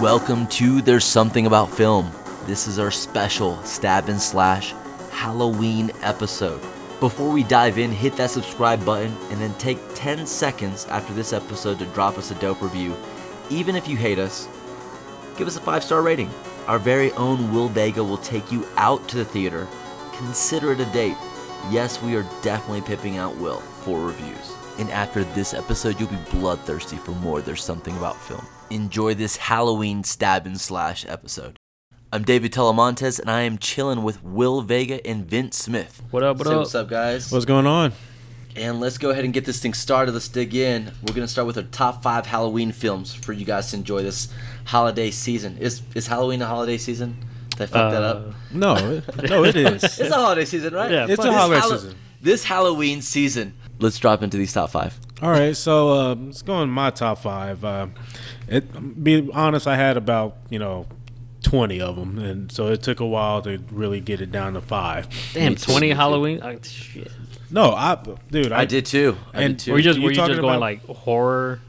Welcome to There's Something About Film. This is our special stab and slash Halloween episode. Before we dive in, hit that subscribe button and then take 10 seconds after this episode to drop us a dope review. Even if you hate us, give us a five star rating. Our very own Will Vega will take you out to the theater. Consider it a date. Yes, we are definitely pipping out Will for reviews. And after this episode, you'll be bloodthirsty for more There's Something About Film. Enjoy this Halloween stab and slash episode. I'm David Telemontes, and I am chilling with Will Vega and Vince Smith. What up, what Say up? what's up, guys? What's going on? And let's go ahead and get this thing started. Let's dig in. We're gonna start with our top five Halloween films for you guys to enjoy this holiday season. Is is Halloween a holiday season? Did I fuck that up? Uh, No, it, no, it is. It's a holiday season, right? Yeah, It's fuck a holiday Hallo- season. This Halloween season. Let's drop into these top five. All right, so uh, let's go in my top five. Uh, it, be honest, I had about you know twenty of them, and so it took a while to really get it down to five. Damn, Me too, me twenty. Halloween. Oh, shit. No, I, dude, I, I did too. I And did too. Were you just You were you talking just going about- like horror?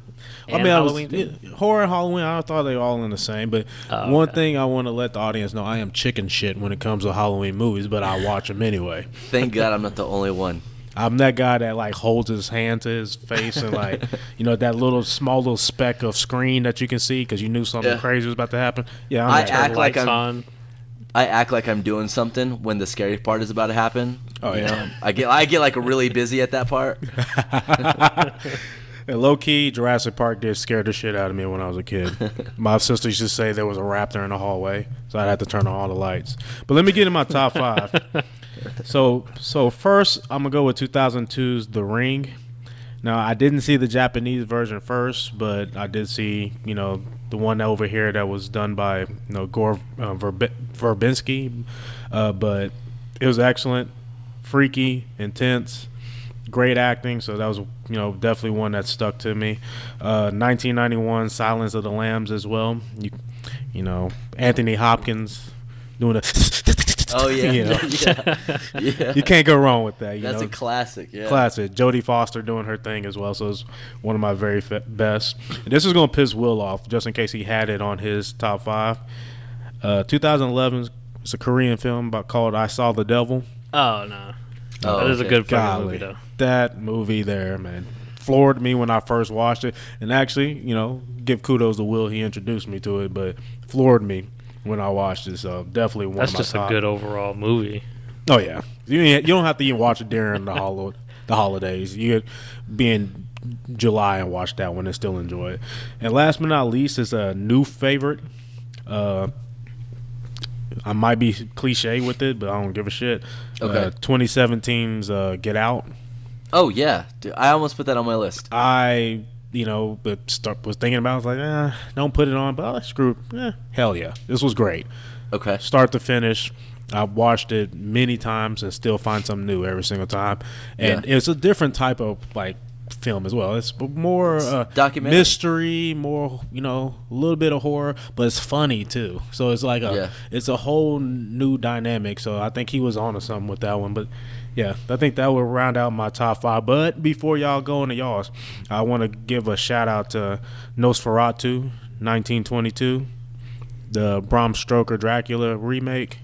I and mean, I was Halloween. yeah, horror and Halloween. I thought they were all in the same, but Oh, one okay. thing I want to let the audience know: I am chicken shit when it comes to Halloween movies, but I watch them anyway. Thank God I'm not the only one. I'm that guy that like holds his hand to his face and like you know that little small little speck of screen that you can see because you knew something Yeah. crazy was about to happen. Yeah, I'm I that act like I'm- on. I act like I'm doing something when the scary part is about to happen. Oh, You yeah. know? I get I get like really busy at that part. And low key, Jurassic Park did scare the shit out of me when I was a kid. my sister used to say there was a raptor in the hallway, so I'd have to turn on all the lights. But let me get in my top five. So, so first, I'm gonna go with 2002's The Ring. Now, I didn't see the Japanese version first, but I did see, you know, the one over here that was done by, you know, Gore uh, Verb- Verbinski. Uh, but it was excellent, freaky, intense, great acting. So that was, you know, definitely one that stuck to me. Uh, 1991, Silence of the Lambs as well. You, you know, Anthony Hopkins doing a. Oh yeah, you, know, yeah, yeah. you can't go wrong with that. You That's know? a classic. Yeah. classic. Jodie Foster doing her thing as well, so it's one of my very fe- best. And this is going to piss Will off, just in case he had it on his top five. Uh, 2011, it's a Korean film about called "I Saw the Devil." Oh no, Oh, that is a good Golly, movie though. that movie there, man, floored me when I first watched it. And actually, you know, give kudos to Will, he introduced me to it, but floored me when I watched this. So definitely one. That's of my just a good overall movie. Oh yeah, you you don't have to even watch it during the hol- the holidays. You could be in July and watch that one and still enjoy it. And last but not least is a new favorite. Uh, I might be cliche with it, but I don't give a shit. Okay. Uh, 2017's uh, Get Out. Oh yeah, Dude, I almost put that on my list. I you know but start, was thinking about. it, I was like, eh, don't put it on. But oh, screw. it. Eh, hell yeah, this was great. Okay. start to finish. I've watched it many times and still find something new every single time. And Yeah. it's a different type of like film as well. It's more uh, documentary. mystery, more you know, a little bit of horror, but it's funny too. So it's like a Yeah. it's a whole new dynamic. So I think he was on to something with that one. But yeah, I think that will round out my top five. But before y'all go into y'all's, I want to give a shout out to Nosferatu, 1922 the Bram Stoker Dracula remake.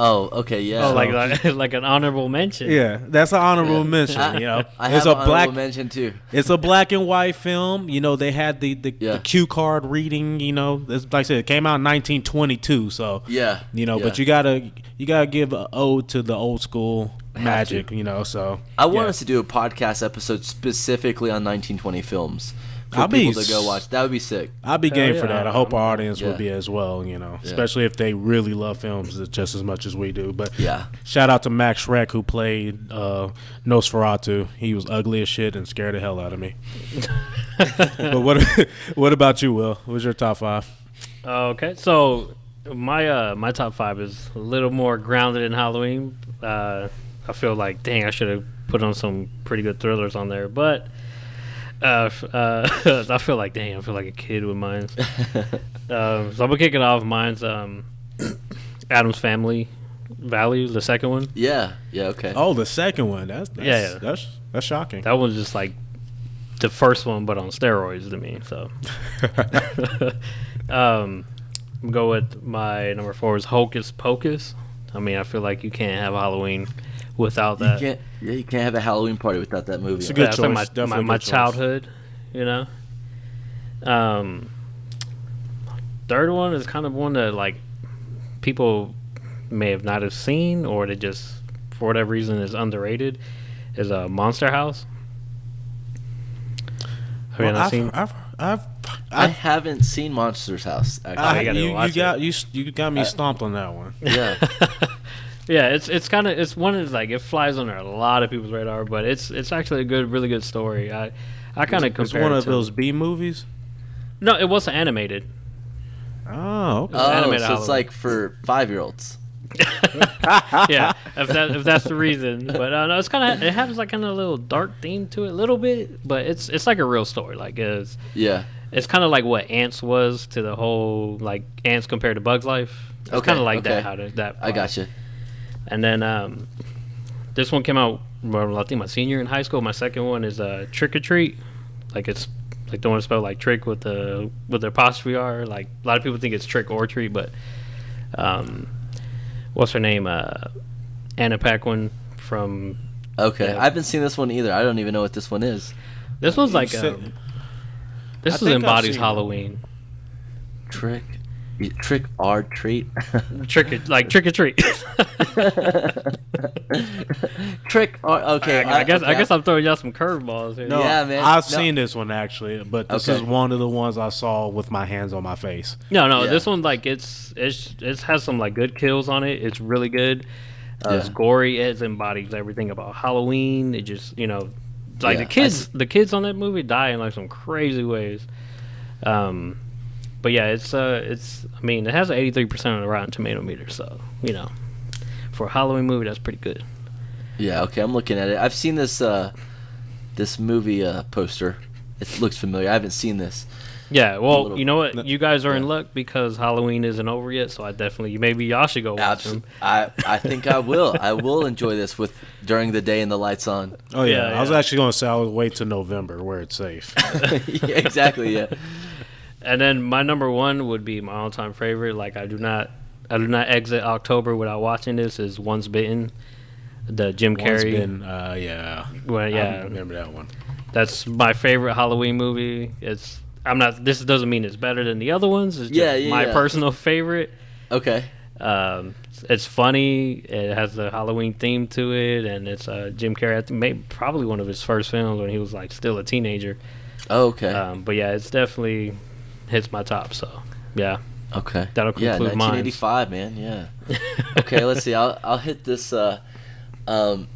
Oh okay yeah. Oh, like oh. like, like an honorable mention. Yeah, that's an honorable Yeah. mention. I, You know, I it's a an black, mention too. it's a black and white film. You know, they had the the, Yeah. the cue card reading. You know, it's, like I said, it came out in 1922. So Yeah. you know, yeah. but you gotta you gotta give a ode to the old school magic. to. You know, so I want yeah. us to do a podcast episode specifically on 1920 films for I'll be people to go watch. That would be sick. I'd be Hell game yeah, for that. I hope I'm- our audience Yeah. will be as well. You know, Yeah. especially if they really love films just as much as we do. But Yeah. Shout out to Max Schreck who played uh, Nosferatu. He was ugly as shit and scared the hell out of me. but what what about you, Will? What's your top five? Okay, so my uh my top five is a little more grounded in Halloween. Uh, I feel like dang, I should have put on some pretty good thrillers on there, but uh, uh I feel like dang, I feel like a kid with mine. um, so I'm gonna kick it off. Mine's um Addams Family Value, the second one. Yeah. Yeah. Okay. Oh, the second one. That's, that's Yeah, yeah. That's that's shocking. That one's just like the first one, but on steroids to me. So, um, I'm go with my number four is Hocus Pocus. I mean, I feel like you can't have Halloween without You that. can't, yeah, you can't have a Halloween party without that movie. It's a on. good Yeah, it's like choice, my, definitely my, a my good choice. childhood, you know. Um, third one is kind of one that like people may have not have seen, or they just for whatever reason is underrated. Is a uh, Monster House. Have you Well, not I've, seen? I've, I've, I I've, haven't seen Monsters House. Actually. I, you gotta you, you got it. you, you got me stomped on that one. yeah. Yeah, it's it's kind of it's one of like it flies under a lot of people's radar, but it's it's actually a good, really good story. I I kind of It's one it of to- those B movies. No, it wasn't animated. Oh, okay. Oh, animated so Halloween. it's like for five year olds. yeah, if that if that's the reason. But uh, no, it's kind of it has like kind of a little dark theme to it, a little bit. But it's it's like a real story. Like it's Yeah. it's kind of like what Ants was to the whole like Ants compared to Bugs Life. It's Okay, kind of like okay. that. How does that? I vibe. Got you. And then um, this one came out. Well, I think my senior in high school. My second one is uh, Trick or Treat. Like it's like the one spelled like trick with the with the apostrophe r. Like a lot of people think it's trick or treat, but um, what's her name? Uh, Anna Paquin from. Okay. Yeah. I haven't seen this one either. I don't even know what this one is. This one's like said- um, this I is think I've embodies seen it. Halloween. Trick. Trick or treat. Trick or, like trick or treat. Trick or okay. I, I guess I guess I'm throwing y'all some curveballs here. No, Yeah, man. I've No. seen this one actually, but this Okay. is one of the ones I saw with my hands on my face. No, no, Yeah. this one like it's it's it has some like good kills on it. It's really good. Uh, It's gory. It embodies everything about Halloween. It just you know, like Yeah, the kids, the kids on that movie die in like some crazy ways. Um, but yeah, it's uh, it's I mean, it has an 83 percent on the Rotten Tomato meter, so you know, for a Halloween movie, that's pretty good. Yeah. Okay. I'm looking at it. I've seen this. uh This movie uh poster. It looks familiar. I haven't seen this. Yeah, well, little- you know what? You guys are in luck because Halloween isn't over yet. So I definitely maybe y'all should go watch Abs- them. I I think I will. I will enjoy this with during the day and the lights on. Oh yeah, Yeah, I was yeah. actually going to say I would wait till November where it's safe. yeah, exactly. Yeah. And then my number one would be my all-time favorite. Like I do not, I do not exit October without watching this. Is Once Bitten, the Jim One's Carrey. been, uh, yeah, well, I yeah, remember that one. that's my favorite Halloween movie. It's I'm not. This doesn't mean it's better than the other ones. It's just Yeah, yeah, my yeah. personal favorite. Okay. Um, it's funny. It has the Halloween theme to it, and it's uh, Jim Carrey. I think maybe probably one of his first films when he was like still a teenager. Oh, okay. Um, but yeah, it's definitely hits my top. So yeah, okay. that'll Yeah, conclude mine. 1985, man. Yeah. okay, let's see. I'll I'll hit this. Uh, um,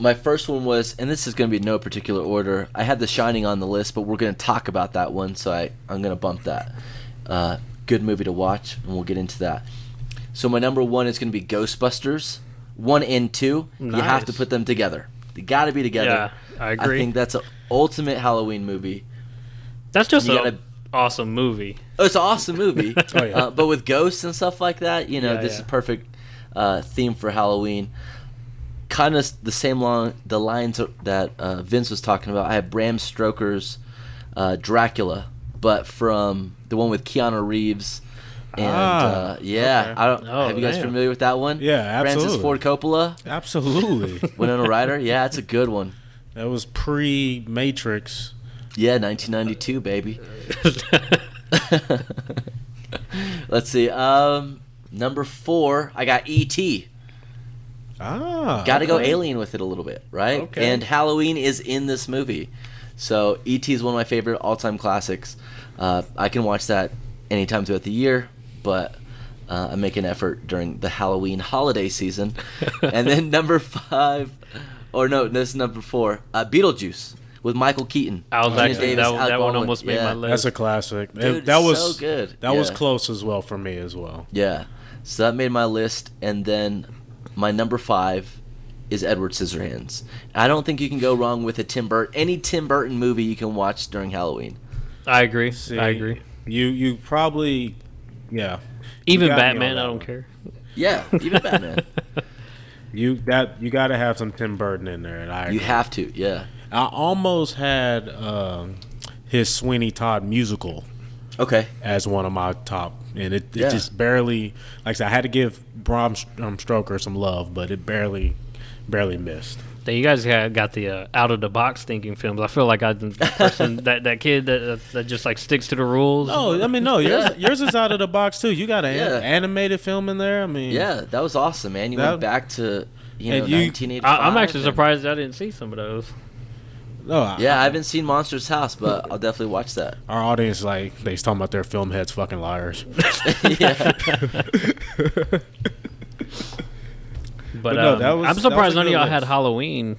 my first one was, and this is going to be no particular order. I had The Shining on the list, but we're going to talk about that one, so I I'm going to bump that. Uh, good movie to watch, and we'll get into that. So my number one is going to be Ghostbusters. One and two, you have to put them together. They got to be together. Yeah, I agree. I think that's an ultimate Halloween movie. That's just You an gotta- awesome movie. Oh, it's an awesome movie. Oh, yeah. uh, but with ghosts and stuff like that, you know, Yeah, this yeah. is perfect uh, theme for Halloween. Kind of the same long the lines that uh, Vince was talking about. I have Bram Stoker's uh, Dracula, but from the one with Keanu Reeves. And Ah, uh, yeah, okay. I don't. Oh, have you guys damn. familiar with that one? Yeah, Francis. Ford Coppola, Absolutely, Winona Ryder. Yeah, it's a good one. that was pre Matrix. Yeah, 1992, baby. Let's see. Um, number four, I got E.T. Ah, Got to go alien with it a little bit, right? Okay. And Halloween is in this movie, so E.T. is one of my favorite all-time classics. Uh, I can watch that anytime throughout the year, but uh, I make an effort during the Halloween holiday season. and then number five, or no, this is number four, uh, Beetlejuice with Michael Keaton. I was actually Davis, that, Alec that one Baldwin. almost made Yeah. my list. That's a classic. Dude, that was so good. That was close as well for me as well. Yeah. So that made my list, and then my number five is Edward Scissorhands. I don't think you can go wrong with a Tim Burton. Any Tim Burton movie you can watch during Halloween. I agree. See, I agree. You you probably yeah. Even got me on Batman, I don't one. care. Yeah, even Batman. You that you got to have some Tim Burton in there, and I You have to. Yeah. I almost had um, his Sweeney Todd musical Okay. as one of my top and it, it Yeah. just barely. Like I said, I had to give Bram um, Stoker some love, but it barely, barely missed. Then you guys got, got the uh, out of the box thinking films. I feel like I'm the person that that kid that that just like sticks to the rules. No, I mean no, yours, yours is out of the box too. You got an Yeah. animated film in there. I mean, Yeah, that was awesome, man. You That- went back to you know And you- 1985. I, I'm actually and- surprised I didn't see some of those. No, I- Yeah, I haven't seen Monsters House, but I'll definitely watch that. our audience like they talking about their film heads fucking liars. yeah. But, no, um, that was- I'm that was surprised none of y'all had. Halloween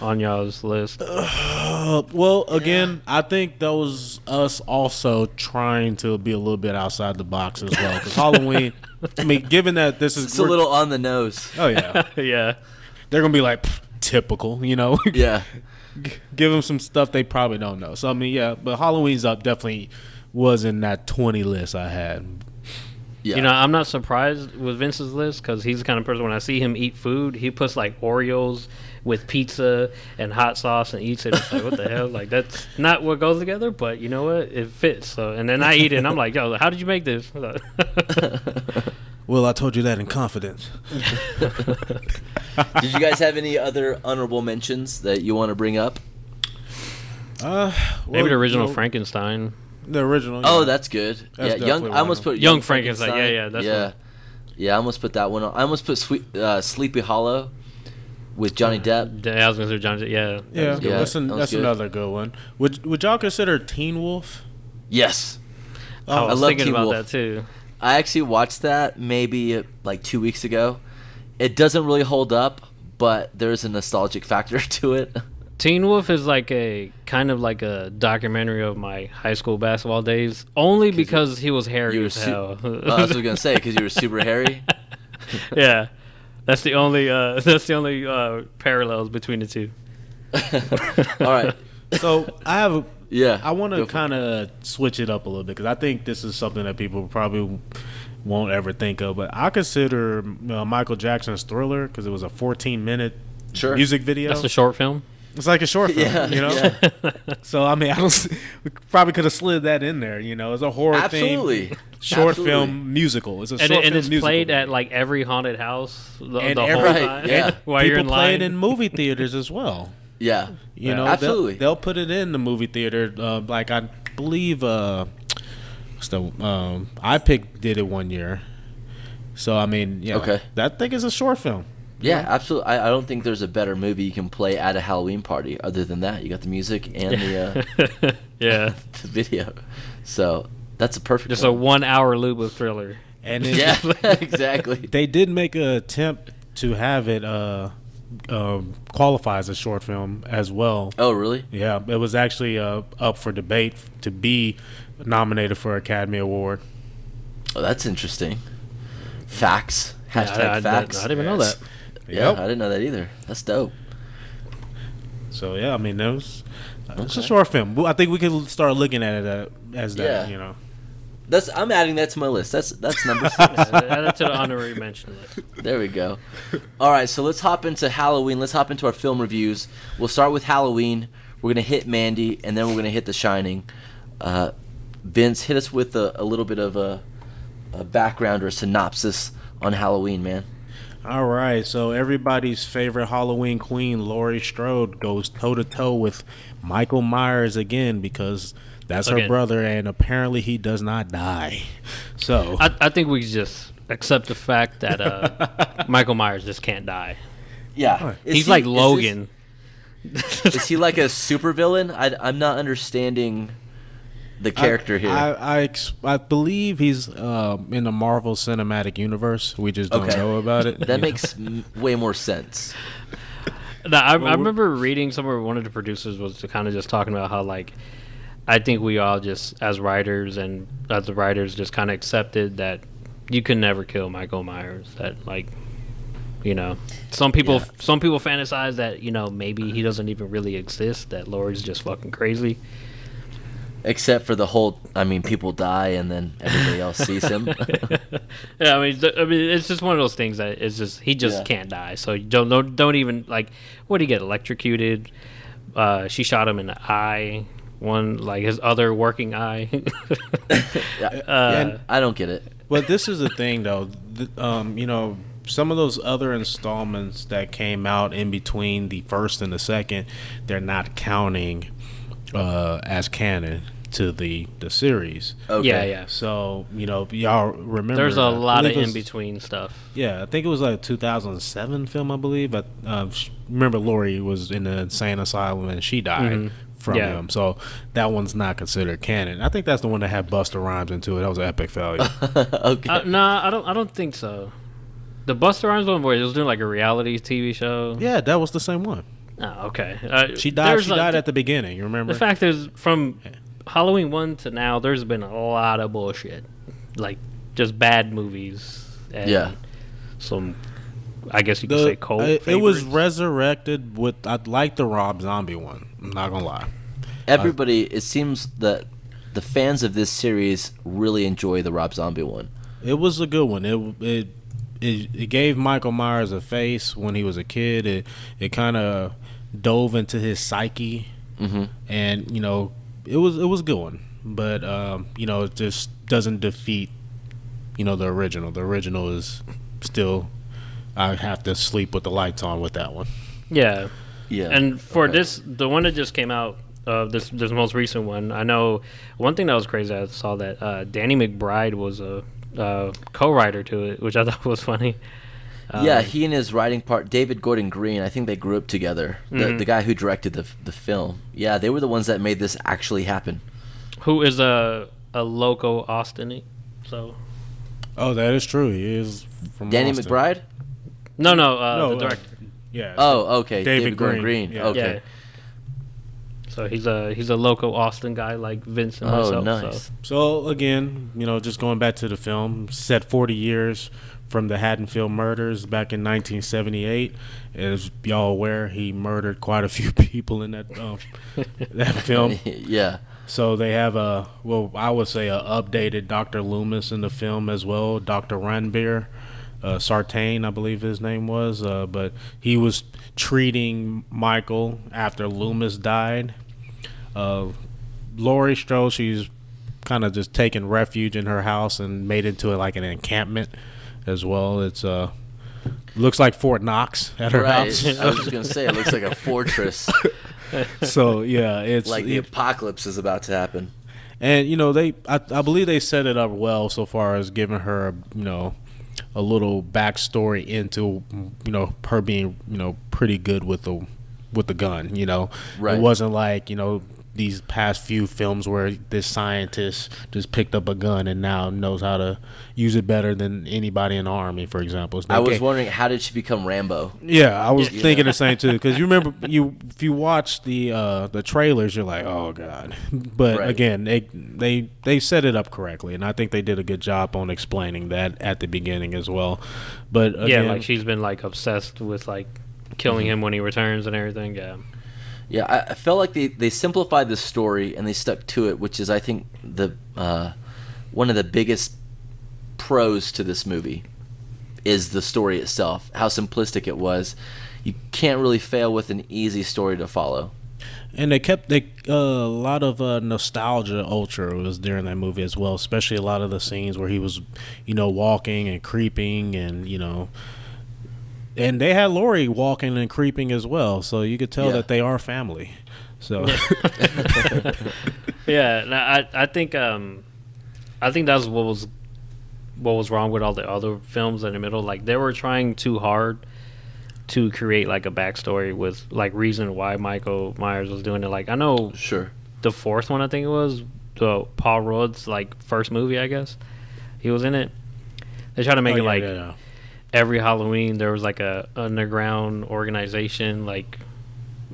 on y'all's list. Uh, well, again, I think that was us also trying to be a little bit outside the box as well. Because Halloween, I mean, given that this is It's a little on the nose. oh yeah, yeah. they're gonna be like typical, you know. Yeah. Give them some stuff they probably don't know. So I mean, yeah, but Halloween's up definitely was in that twenty list I had. Yeah. You know, I'm not surprised with Vince's list because he's the kind of person when I see him eat food, he puts like Oreos with pizza and hot sauce and eats it. It's like, what the hell? Like, that's not what goes together, but you know what? It fits. So, and then I eat it and I'm like, yo, how did you make this? Well, I told you that in confidence. Did you guys have any other honorable mentions that you want to bring up? Uh, Maybe the original well, Frankenstein. The original. Oh, that's good. That's yeah, young. I almost put Young Frankenstein, yeah, yeah, that's yeah, one. yeah. I almost put that one. on. I almost put Sweet, uh, Sleepy Hollow with Johnny Depp. Yeah, I was gonna say John. Yeah, yeah, Yeah, that's, an, that that's good. another good one. Would Would y'all consider Teen Wolf? Yes, I Oh, was love thinking Teen about Wolf. that too. I actually watched that maybe uh, like two weeks ago. It doesn't really hold up, but there's a nostalgic factor to it. Teen Wolf is like a kind of like a documentary of my high school basketball days, only because he was hairy You were as su- hell. Well, that's what I was gonna say because you were super hairy. yeah, that's the only uh, that's the only uh, parallels between the two. All right. So I have. A, Yeah. I want to kind of switch it up a little bit because I think this is something that people probably won't ever think of. But I consider uh, Michael Jackson's Thriller because it was a 14 minute Sure. music video. That's a short film. it's like a short film, Yeah, you know. yeah. So I mean, I don't. s- We probably could have slid that in there. You know, it's a horror Absolutely. theme short Absolutely. film musical. It's a And, short it, and film it's musical played at like every haunted house the, And the every- whole time yeah. while People you're in play line. it in movie theaters as well. Yeah. You Yeah. know, Absolutely. They'll, they'll put it in the movie theater. Uh, like I believe, uh, what's the um, iPic did it one year. So I mean, yeah, Okay. that thing is a short film. Yeah, absolutely. I, I don't think there's a better movie you can play at a Halloween party other than that. You got the music and the, uh, yeah, the video. So that's a perfect just a one. one hour loop of thriller. And it, Yeah, exactly. they did make an attempt to have it uh, um, qualify as a short film as well. Oh, really? Yeah, it was actually uh, up for debate to be nominated for Academy Award. Oh, that's interesting. Facts. Yeah, Hashtag I, I, facts. I didn't even know that. yeah, Yep. I didn't know that either. That's dope. So yeah, I mean, that was it's a short film. I think we can start looking at it uh, as that. Yeah. You know, That's I'm adding that to my list. That's that's number six. Add it to the honorary mention list. There we go. All right, so let's hop into Halloween. Let's hop into our film reviews. We'll start with Halloween. We're gonna hit Mandy, and then we're gonna hit The Shining. Uh, Vince, hit us with a, a little bit of a, a background or a synopsis on Halloween, man. All right, so everybody's favorite Halloween queen, Laurie Strode, goes toe to toe with Michael Myers again because that's her brother, and apparently he does not die. So I, I think we just accept the fact that uh, Michael Myers just can't die. Yeah, Is He's he- like is this- Logan. Is, he like a supervillain? I I'm not understanding the character I, here. I, I, I believe he's uh, in the Marvel Cinematic Universe. We just don't Okay. know about it. that makes m- way more sense. No, I, I remember reading somewhere one of the producers was kind of just talking about how like I think we all just as writers and as the writers just kind of accepted that you can never kill Michael Myers. That like you know some people Yeah. some people fantasize that you know maybe he doesn't even really exist. That Laurie's just fucking crazy. Except for the whole, I mean, people die and then everybody else sees him. yeah, I mean, I mean, it's just one of those things that it's just he just Yeah. can't die. So don't don't, don't even like what do he get electrocuted? Uh, she shot him in the eye. one like his other working eye. Yeah, Uh, and I don't get it. Well, this is the thing, though. Th- um, you know, some of those other installments that came out in between the first and the second, they're not counting uh, as canon to the the series. Okay. Yeah, yeah. So you know, y'all remember? There's a I lot of in between stuff. Yeah, I think it was like a 2007 film, I believe. But uh, remember, Laurie was in the insane asylum and she died Mhm. from Yeah. him. So that one's not considered canon. I think that's the one that had Busta Rhymes into it. That was an epic failure. okay. Uh, nah, I don't. I don't think so. The Busta Rhymes one where he was doing like a reality TV show. yeah, that was the same one. Oh, okay. Uh, She died. She a- died at the beginning. You remember? The fact is, from Halloween one to now, there's been a lot of bullshit, like just bad movies. And Yeah. Some, I guess you could The- say cold. I- it was resurrected with. I like the Rob Zombie one. I'm not gonna lie. Everybody, it seems that the fans of this series really enjoy the Rob Zombie one. It was a good one. It it it, it gave Michael Myers a face when he was a kid. It it kind of dove into his psyche, hmm and you know it was it was a good one. But um, you know it just doesn't defeat you know the original. The original is still. I have to sleep with the lights on with that one. yeah. Yeah. And for Okay. this, the one that just came out, uh, this this most recent one, I know one thing that was crazy. I saw that uh, Danny McBride was a uh, co-writer to it, which I thought was funny. Yeah, Um, he and his writing part, David Gordon Green, I think they grew up together. The, Mhm. the guy who directed the the film. Yeah, they were the ones that made this actually happen. who is a a loco Austin. So Oh, that is true. He is from Danny Austin. McBride? no, no, uh, No, the uh, director. Yeah. Oh, okay. David David, Gordon Green, Green. yeah. Okay. Yeah. So he's a he's a loco Austin guy like Vince and Oh, myself. nice. So. So again, you know, just going back to the film, set 40 years from the Haddonfield murders back in 1978. As y'all aware, he murdered quite a few people in that um, that film. yeah. So they have a well, I would say a updated Dr. Loomis in the film as well, Dr. Ranbir. Uh, Sartain, I believe his name was, uh, but he was treating Michael after Loomis died. Uh, Laurie Strode, she's kind of just taken refuge in her house and made into like an encampment as well. It's uh looks like Fort Knox at her Right. house. I was just gonna say it looks like a fortress. so yeah, it's like the it- apocalypse is about to happen. and you know they I, I believe they set it up well so far as giving her you know a little backstory into you know her being you know pretty good with the with the gun you know Right. it wasn't like you know these past few films where this scientist just picked up a gun and now knows how to use it better than anybody in the army for example It's I was game- wondering how did she become Rambo? yeah, I was Yeah. thinking the same too. Because you remember, you if you watch the uh, the trailers, you're like, oh god. But Right. again, they they they set it up correctly, and I think they did a good job on explaining that at the beginning as well. But yeah, like she's been like obsessed with like killing Mm-hmm. him when he returns and everything. Yeah. Yeah, I, I felt like they, they simplified the story and they stuck to it, which is I think the uh, one of the biggest pros to this movie is the story itself. How simplistic it was. You can't really fail with an easy story to follow. and they kept they uh, a lot of uh, nostalgia ultra was during that movie as well, especially a lot of the scenes where he was, you know, walking and creeping and you know. And they had Laurie walking and creeping as well, so you could tell Yeah. that they are family. So Yeah, no, I I think um, I think that's what was what was wrong with all the other films in the middle. Like they were trying too hard to create like a backstory with like reason why Michael Myers was doing it. Like I know Sure. the fourth one, I think it was the Paul Rudd's like first movie, I guess he was in it. They tried to make Oh, it yeah, like yeah, yeah. Every Halloween there was like a underground organization like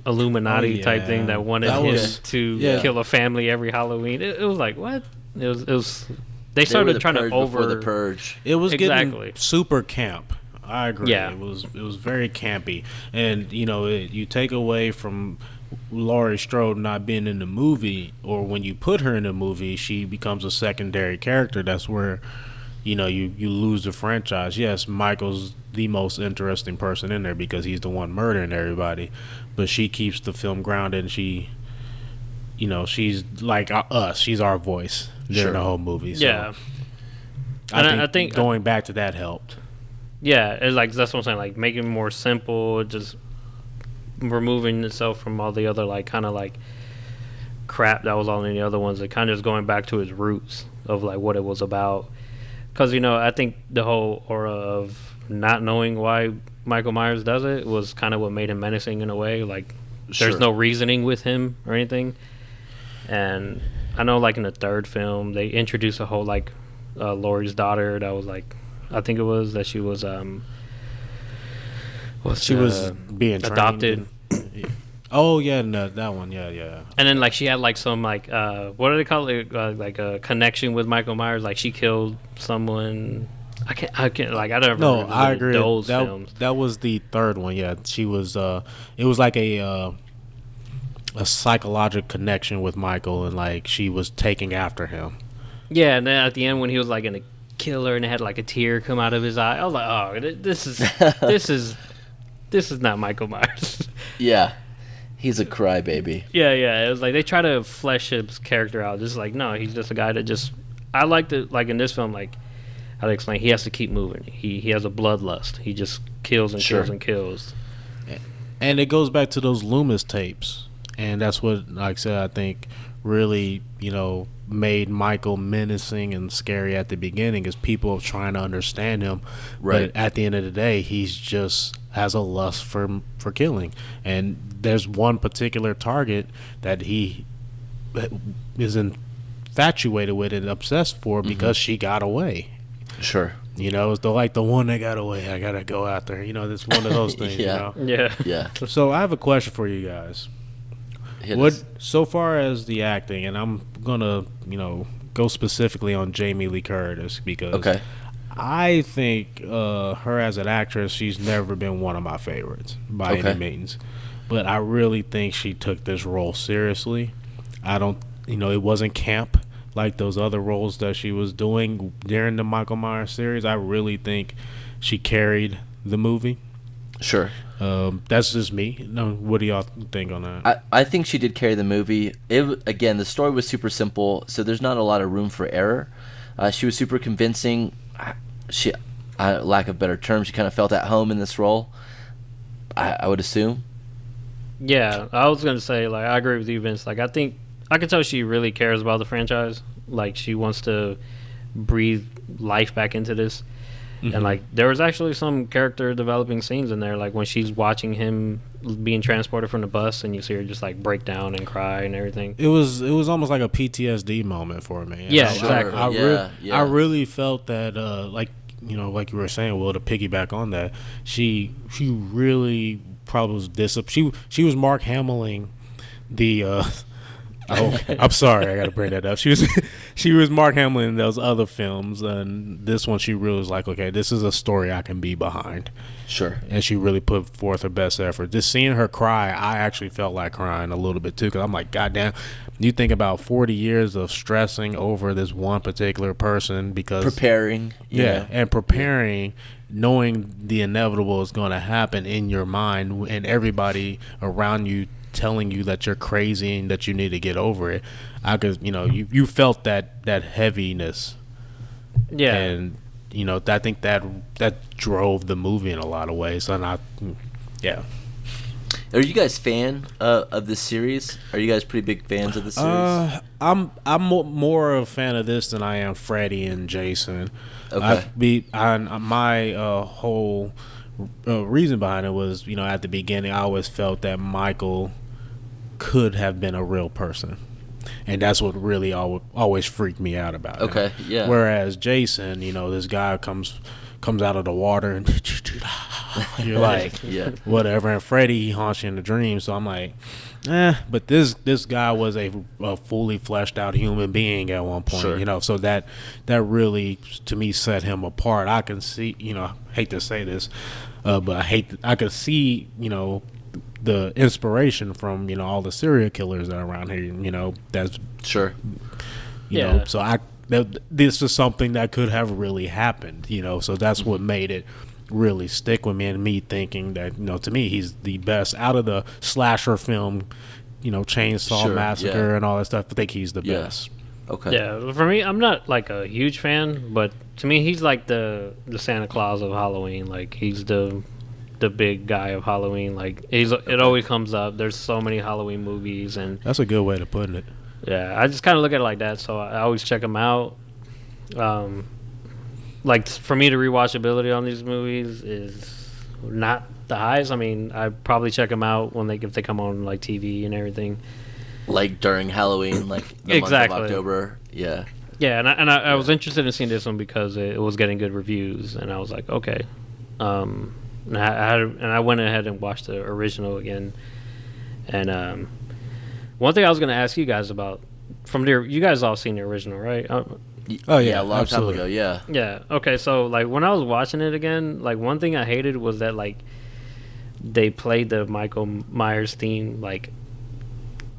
Illuminati Oh, type thing that wanted That him to yeah. kill a family every Halloween. It, it was like what? It was it was they They started the trying to purge before over the purge. It was Exactly. getting super camp. I agree. Yeah. It was it was very campy, and you know it, you take away from Laurie Strode not being in the movie, or when you put her in the movie, she becomes a secondary character. That's where you know you you lose the franchise. Yes, Michael's the most interesting person in there because he's the one murdering everybody, but she keeps the film grounded. and She you know, she's like uh, us. She's our voice during Sure. the whole movie. So yeah, I think, I think- going back to that helped. yeah. It's like that's what I'm saying. Like making more simple, just removing itself from all the other like kind of like crap that was on the other ones. It kind of just going back to its roots of like what it was about. Because you know, I think the whole aura of not knowing why Michael Myers does it was kind of what made him menacing in a way. Like Sure. there's no reasoning with him or anything. And I know, like in the third film, they introduced a whole like uh, Laurie's daughter that was like, I think it was that she was um, what's She was uh, being adopted. in- oh yeah, no, that one. Yeah, yeah. and then like she had like some like uh, what do they call it? Uh, like a connection with Michael Myers. Like she killed someone. I can't. I can't. Like I don't. No, remember I the- agree. Those that films. that was the third one. Yeah, she was. Uh, it was like a uh, a psychological connection with Michael, and like she was taking after him. Yeah, and then at the end when he was like gonna kill her and it had like a tear come out of his eye, I was like, oh, this is this is this is not Michael Myers. Yeah. He's a crybaby. yeah, yeah. It was like they try to flesh his character out. Just like no, he's just a guy that just. I like to like in this film like. How to explain? He has to keep moving. He he has a bloodlust. He just kills and Sure. kills and kills. And it goes back to those Loomis tapes, and that's what, like I said, I think really, you know, made Michael menacing and scary at the beginning, is people are trying to understand him. Right. But at the end of the day, he's just has a lust for for killing, and there's one particular target that he is infatuated with and obsessed for mm-hmm. because she got away. Sure. You know, it's the like the one that got away. I gotta go after. You know, it's one of those things. Yeah. You know. Yeah. Yeah. So I have a question for you guys. Hit What us. so far as the acting, and I'm gonna you know go specifically on Jamie Lee Curtis because Okay. I think uh, her as an actress, she's never been one of my favorites by Okay. any means. But I really think she took this role seriously. I don't, you know, it wasn't camp like those other roles that she was doing during the Michael Myers series. I really think she carried the movie. Sure. Um, that's just me. No, what do y'all think on that? I, I think she did carry the movie. It again, the story was super simple, so there's not a lot of room for error. Uh, she was super convincing. She, uh, lack of better terms, she kind of felt at home in this role. I, I would assume. Yeah, I was gonna say like I agree with you, Vince. Like I think I can tell she really cares about the franchise. Like she wants to breathe life back into this. And like there was actually some character developing scenes in there, like when she's watching him being transported from the bus, and you see her just like break down and cry and everything. it was it was almost like a PTSD moment for me. Yeah, I- exactly. I, I, Yeah, re- yeah. I really felt that, uh, like you know, like you were saying, Will, to piggyback on that, she she really probably was dis. She she was Mark Hamilling the. Uh, oh, I'm sorry, I got to bring that up. She was she was Mark Hamill in those other films, and this one she really was like, okay, this is a story I can be behind Sure. and she really put forth her best effort. Just seeing her cry, I actually felt like crying a little bit too, because I'm like, God damn, you think about 40 years of stressing over this one particular person because Preparing. you yeah, and preparing, knowing the inevitable is going to happen in your mind, and everybody around you telling you that you're crazy and that you need to get over it. I could, you know, you you felt that that heaviness Yeah, and you know I think that that drove the movie in a lot of ways, and I, yeah. Are you guys fan uh, of this series? Are you guys pretty big fans of the series? Uh, I'm I'm mo- more a fan of this than I am Freddy and Jason. Okay. I be I, my uh, whole uh, reason behind it was you know at the beginning I always felt that Michael could have been a real person. And that's what really al- always freaked me out about it. Okay, yeah. Whereas Jason, you know, this guy comes comes out of the water and you're like, yeah. whatever. And Freddy he haunts you in the dream. So I'm like, eh. But this this guy was a, a fully fleshed out human being at one point. Sure. You know, so that that really to me set him apart. I can see, you know, I hate to say this, uh, but I hate I could see, you know. The inspiration from you know all the serial killers that are around here, you know, that's Sure. you Yeah. know so i that, this is something that could have really happened you know so that's what mm-hmm. made it really stick with me and me thinking that you know to me he's the best out of the slasher film you know Chainsaw Sure, Massacre yeah. and all that stuff. I think he's the Yeah. best. Okay. Yeah, for me, I'm not like a huge fan, but to me, he's like the the Santa Claus of Halloween. Like he's the the big guy of Halloween. Like he's it always comes up. There's so many Halloween movies, and That's a good way to put it. yeah, I just kind of look at it like that. So I always check them out. Um, like for me, the rewatchability on these movies is not the highest. I mean, I probably check them out when they if they come on like TV and everything. Like during Halloween, like the Exactly. month of October. Yeah. Yeah, and I, and I, I was interested in seeing this one because it, was getting good reviews, and I was like, okay. Um, and I, I had, and I went ahead and watched the original again. And um, one thing I was going to ask you guys about from the you guys all seen the original, right? Uh, Oh, yeah, a long absolutely. time ago. Yeah. yeah. Okay. So like when I was watching it again, like one thing I hated was that like they played the Michael Myers theme like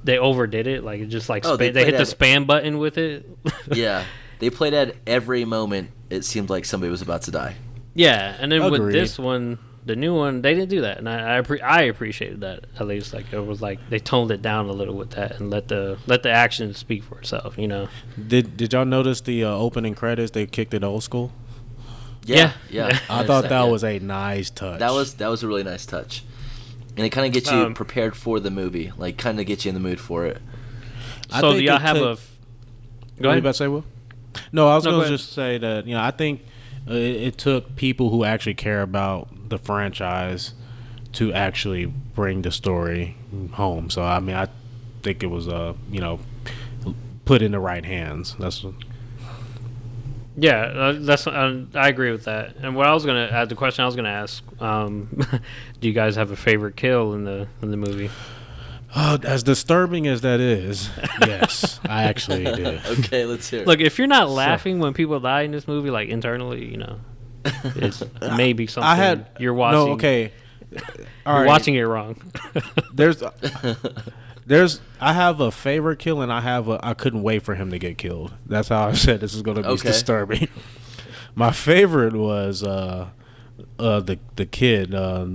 they overdid it. Like it just like Oh, spa- they they, hit the spam button with it. Yeah. They played at every moment. It seemed like somebody was about to die. Yeah, and then with this one, the new one, they didn't do that, and I I, appre- I appreciated that at least. Like it was like they toned it down a little with that and let the let the action speak for itself. You know? Did Did y'all notice the uh, opening credits? They kicked it old school. Yeah. Yeah. Yeah. I thought that yeah. was a nice touch. That was that was a really nice touch, and it kind of gets you Um, prepared for the movie, like kind of gets you in the mood for it. I so do think y'all have took- a? What F- go you ahead. about to say, Will? No, I was No, going to just say that you know I think it, it took people who actually care about the franchise to actually bring the story home. So I mean, I think it was uh you know put in the right hands. That's Yeah, uh, that's uh, I agree with that. And what I was gonna add, the question I was gonna ask, um, do you guys have a favorite kill in the in the movie? Oh, as disturbing as that is, yes, I actually do. Okay, let's hear. it. Look, if you're not laughing when people die in this movie, like internally, you know, it's maybe something I had you're watching. No, okay. All you're right. watching it wrong. There's, there's. I have a favorite kill, and I have a. I couldn't wait for him to get killed. That's how I said this is going to be Okay. disturbing. My favorite was uh, uh, the the kid uh,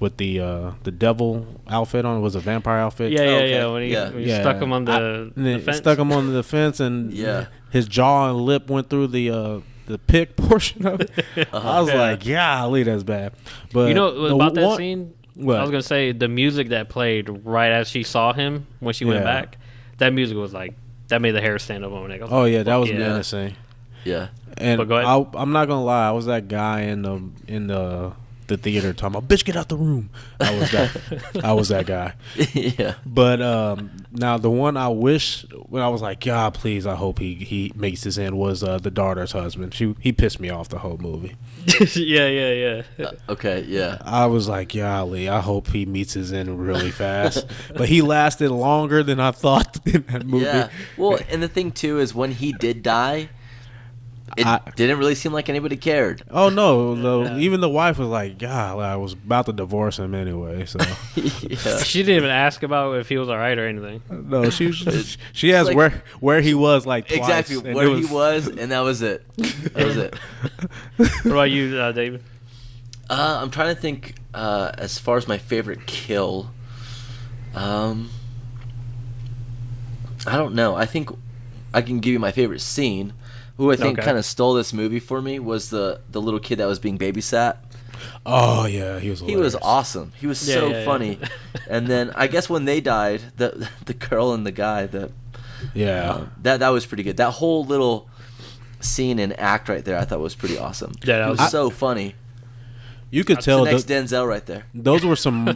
with the uh, the devil outfit on. Was a vampire outfit. Yeah, yeah, okay. yeah. When he, Yeah. when he Yeah. stuck him on the, I- the fence. stuck him on the fence, and Yeah. his jaw and lip went through the uh, the pick portion of it. I was Yeah. like, yeah, leave that's bad. But You know the about that one- scene? What? I was gonna say the music that played right as she saw him when she went back. That music was like that made the hair stand up on my neck. Oh like, yeah, that was yeah. menacing. Yeah. And But go ahead. I, I'm not gonna lie, I was that guy in the in the the theater talking about, "Bitch, get out the room." I was that. I was that guy. yeah. But um, now the one I wish when I was like, God, please, I hope he he makes this in was uh, the daughter's husband. She he pissed me off the whole movie. yeah, yeah, yeah. Okay, yeah. I was like, golly, I hope he meets his end really fast. but he lasted longer than I thought in that movie. Yeah. Well, and the thing too is when he did die, it I- didn't really seem like anybody cared. Oh no! The, Yeah. Even the wife was like, "God, I was about to divorce him anyway." So yeah. She didn't even ask about if he was all right or anything. no, she was she asked like- where where he was like twice, Exactly where it he was, and that was it. That was it. What about you, uh, David? Uh, I'm trying to think uh, as far as my favorite kill. Um, I don't know. I think I can give you my favorite scene. Who I think Okay. kind of stole this movie for me was the the little kid that was being babysat. Oh yeah, he was. He was awesome. He was Yeah, so yeah, yeah. funny. and then I guess when they died, the the girl and the guy, that. Yeah, uh, that that was pretty good. That whole little scene and act right there, I thought was pretty awesome. Yeah, that it was was- so funny. You could It's tell the next the, Denzel right there. those were some uh,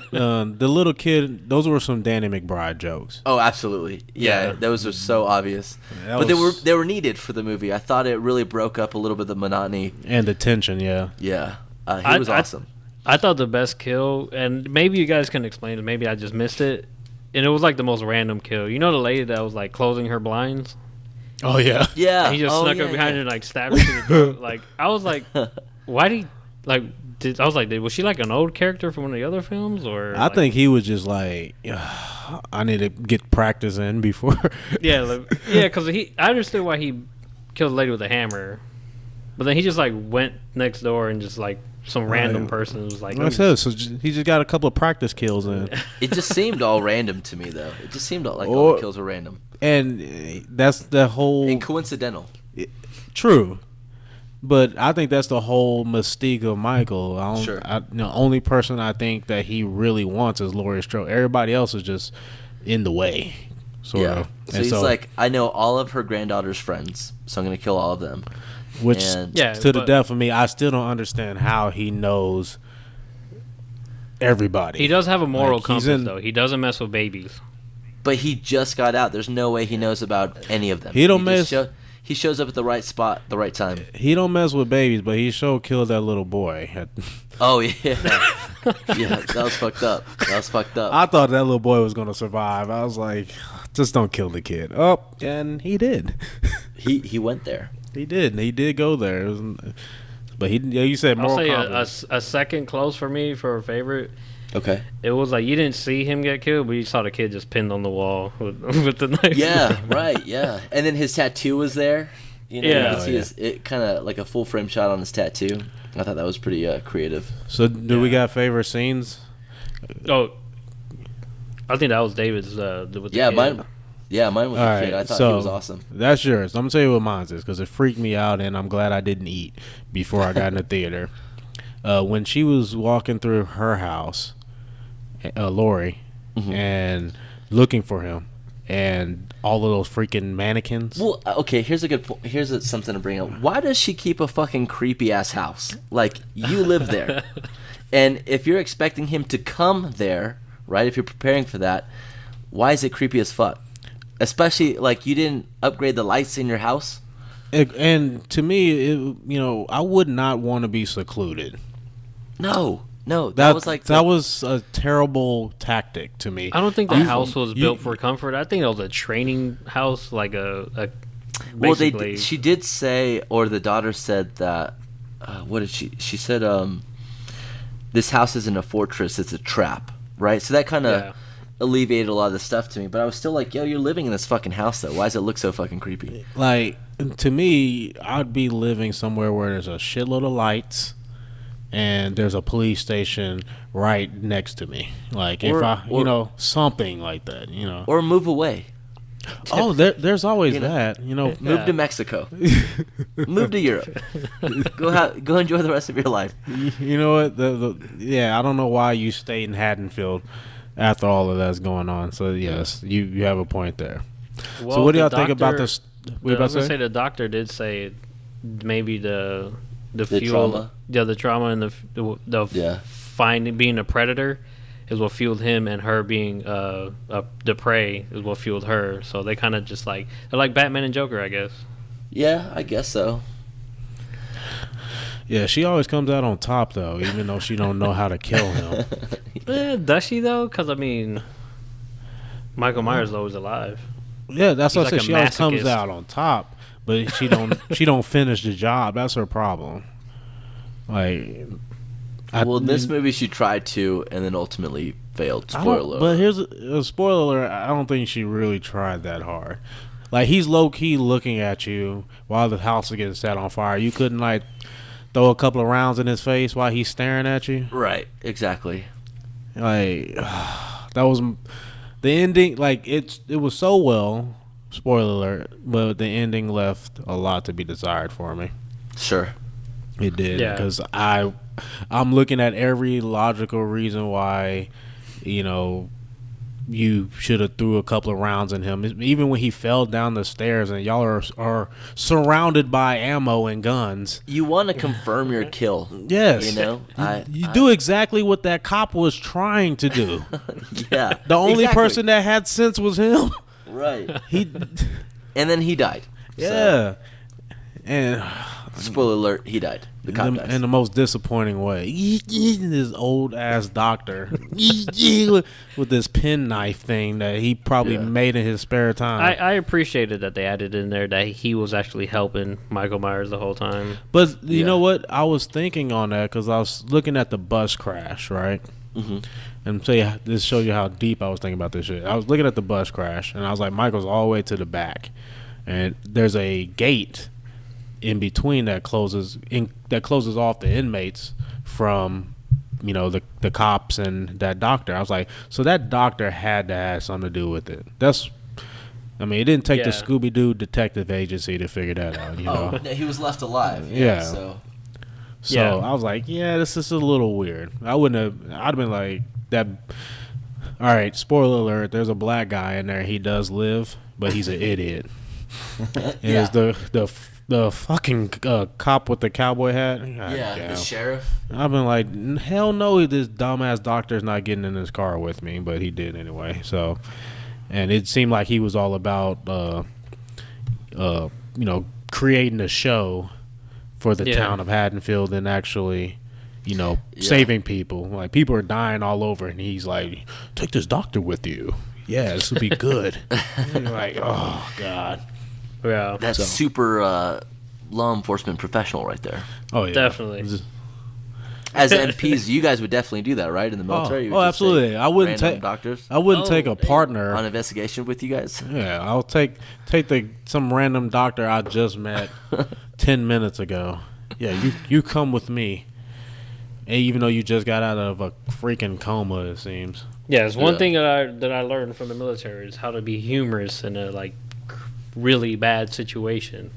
the little kid. Those were some Danny McBride jokes. Oh, absolutely. Yeah, Yeah. those were so obvious. That but they were they were needed for the movie. I thought it really broke up a little bit of the monotony. And the tension, yeah. Yeah, uh, he I- was awesome. I thought the best kill, and maybe you guys can explain it. Maybe I just missed it. And it was like the most random kill. You know the lady that was like closing her blinds. Oh yeah. yeah, And he just oh, snuck yeah, up behind yeah. her and like stabbed her to the throat. Like I was like, why did he like? Did I was like, did, was she like an old character from one of the other films, or I like- think he was just like, I need to get practice in before. yeah, like, yeah, because he I understood why he killed the lady with a hammer, but then he just like went next door and just like some random Right. person was like, Like I said, so he just got a couple of practice kills in, It just seemed all random to me, though. It just seemed all, like all the kills were random and uh, that's the whole and coincidental. True, but I think that's the whole mystique of Michael. I don't, Sure. I, the only person I think that he really wants is Laurie Strode. Everybody else is just in the way, sort yeah. of. So And he's like, I know all of her granddaughter's friends, so I'm gonna kill all of them. which and- Yeah, to the death of me, I still don't understand how he knows everybody. he does have a moral Like, compass in- though. He doesn't mess with babies. But he just got out. There's no way he knows about any of them. He don't just miss- show- he shows up at the right spot, the right time. He don't mess with babies, but he sure killed that little boy. Oh yeah, yeah. That was fucked up. That was fucked up. I thought that little boy was gonna survive. I was like, just don't kill the kid. Oh, and he did. he he went there. He did. He did go there. It was- but he, yeah, you said I'll say a, a compass. s- a second close for me for a favorite. Okay. It was like you didn't see him get killed, but you saw the kid just pinned on the wall with, with the knife. Yeah, right. Yeah, and then his tattoo was there. You know, Yeah. you could see Oh, yeah. his it kind of like a full frame shot on his tattoo. I thought that was pretty uh, creative. So, do we got favorite scenes? Oh, I think that was David's. Uh, with Yeah, kid. mine. Yeah, mine was All a kid. I thought so he was awesome. That's yours. I'm gonna tell you what mine is because it freaked me out, and I'm glad I didn't eat before I got in the theater. Uh, when she was walking through her house, uh, Laurie, Mhm. and looking for him, and all of those freaking mannequins. Well, uh, okay. Here's a good. Po- here's a, something to bring up. Why does she keep a fucking creepy ass house? Like you live there, and if you're expecting him to come there, right? If you're preparing for that, why is it creepy as fuck? Especially like you didn't upgrade the lights in your house. It- and to me, it, you know, I would not want to be secluded. No, no. That, That, was like that the- was a terrible tactic to me. I don't think the You- house was you- built for comfort. I think it was a training house, like a. a Well, they basically- she did say, or the daughter said that. Uh, what did she? She said, um, "This house isn't a fortress; it's a trap." Right. So that kind of Yeah. alleviated a lot of the stuff to me. But I was still like, "Yo, you're living in this fucking house, though. Why does it look so fucking creepy?" like to me, I'd be living somewhere where there's a shitload of lights and there's a police station right next to me. Like if I, or- you know, something like that. You know. Or move away. oh, there, there's always You know. that. You know. Move Yeah. to Mexico. move to Europe. go ha- go enjoy the rest of your life. You know what? The, the yeah, I don't know why you stayed in Haddonfield after all of that's going on. So yes, you you have a point there. so what do y'all think about doctor- this? the- What you I was to gonna say? say the doctor did say maybe the the, The fuel, trauma. Yeah, the trauma and the the, the Yeah. finding being a predator is what fueled him, and her being uh, a, the prey is what fueled her. So they kind of just like they're like Batman and Joker, I guess. Yeah, I guess so. Yeah, she always comes out on top though, even though she don't know how to kill him. Eh, does she though? Because I mean, Michael Myers is always alive. Yeah, that's He's what I like said. a She always comes out on top, but she don't. she don't finish the job. That's her problem. Like, I- well, in this movie, she tried to, and then ultimately failed. Spoiler. But here's a, a spoiler alert. I don't think she really tried that hard. Like he's low key looking at you while the house is getting set on fire. You couldn't like throw a couple of rounds in his face while he's staring at you. right. Exactly. Like that was the ending. Like it's it was so well. Spoiler alert, but the ending left a lot to be desired for me. Sure. It did Yeah. because I, I'm looking at every logical reason why, you know, you should have threw a couple of rounds in him. Even when he fell down the stairs and y'all are are surrounded by ammo and guns. You want to confirm your kill. Yes, You know, you, I- you I- do exactly what that cop was trying to do. yeah. The only exactly. person that had sense was him. Right. He, And then he died. So, yeah, and spoiler alert: he died. The cop in, the, dies. in the most disappointing way. this old ass doctor with this penknife thing that he probably Yeah. made in his spare time. I, I appreciated that they added in there that he was actually helping Michael Myers the whole time. but you Yeah. know what? I was thinking on that because I was looking at the bus crash, right? Mhm. And tell you this shows you how deep I was thinking about this shit. I was looking at the bus crash, and I was like, Michael's all the way to the back, and there's a gate in between that closes in that closes off the inmates from you know the the cops and that doctor. I was like, so that doctor had to have something to do with it. That's I mean, it didn't take the Scooby Doo detective agency to figure that out. You Oh, no, he was left alive. Yeah. Yeah. So So Yeah. I was like, yeah, this is a little weird. I wouldn't have. I'd have been like that. All right, spoiler alert. There's a black guy in there. He does live, but he's an idiot. And yeah, it's the the the fucking uh, cop with the cowboy hat. God yeah, damn. the sheriff. I've been like, hell no, this dumbass doctor's not getting in his car with me, but he did anyway. So, and it seemed like he was all about, uh, uh, you know, creating a show for the Yeah. town of Haddonfield and actually, you know, Yeah. saving people. Like people are dying all over, and he's like, take this doctor with you. Yeah, this would be good. Like, oh god. Yeah, That's So- super uh, law enforcement professional right there. Oh yeah, Definitely. Just- As MPs, you guys would definitely do that, right? In the military. You would oh, just say absolutely. I wouldn't random take- doctors I wouldn't Oh, take a damn. partner. on investigation with you guys. Yeah, I'll take take the some random doctor I just met ten minutes ago. Yeah, you you come with me. And even though you just got out of a freaking coma, it seems. yeah. It's one Yeah. thing that I that I learned from the military is how to be humorous in a like really bad situation.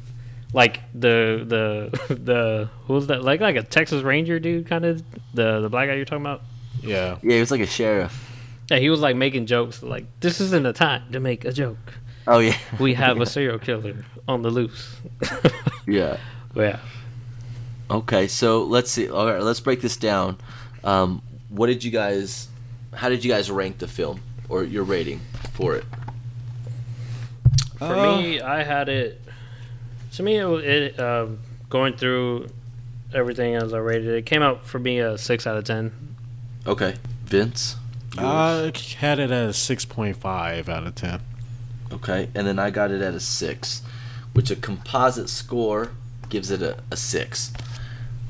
Like the the the who's that? Like like a Texas Ranger dude, kind of the the black guy you're talking about. Yeah, Yeah, he was like a sheriff. Yeah, he was like making jokes. Like this isn't a time to make a joke. Oh yeah, We have a serial killer on the loose. yeah. yeah. Okay, so let's see. All right, let's break this down. Um, what did you guys? How did you guys rank the film or your rating for it? For Uh, me, I had it. To me, it, wa- it um, going through everything as I rated it, it came out for me a six out of ten. Okay, Vince. I had it at a six point five out of ten. Okay, and then I got it at a six, which a composite score gives it a, a six,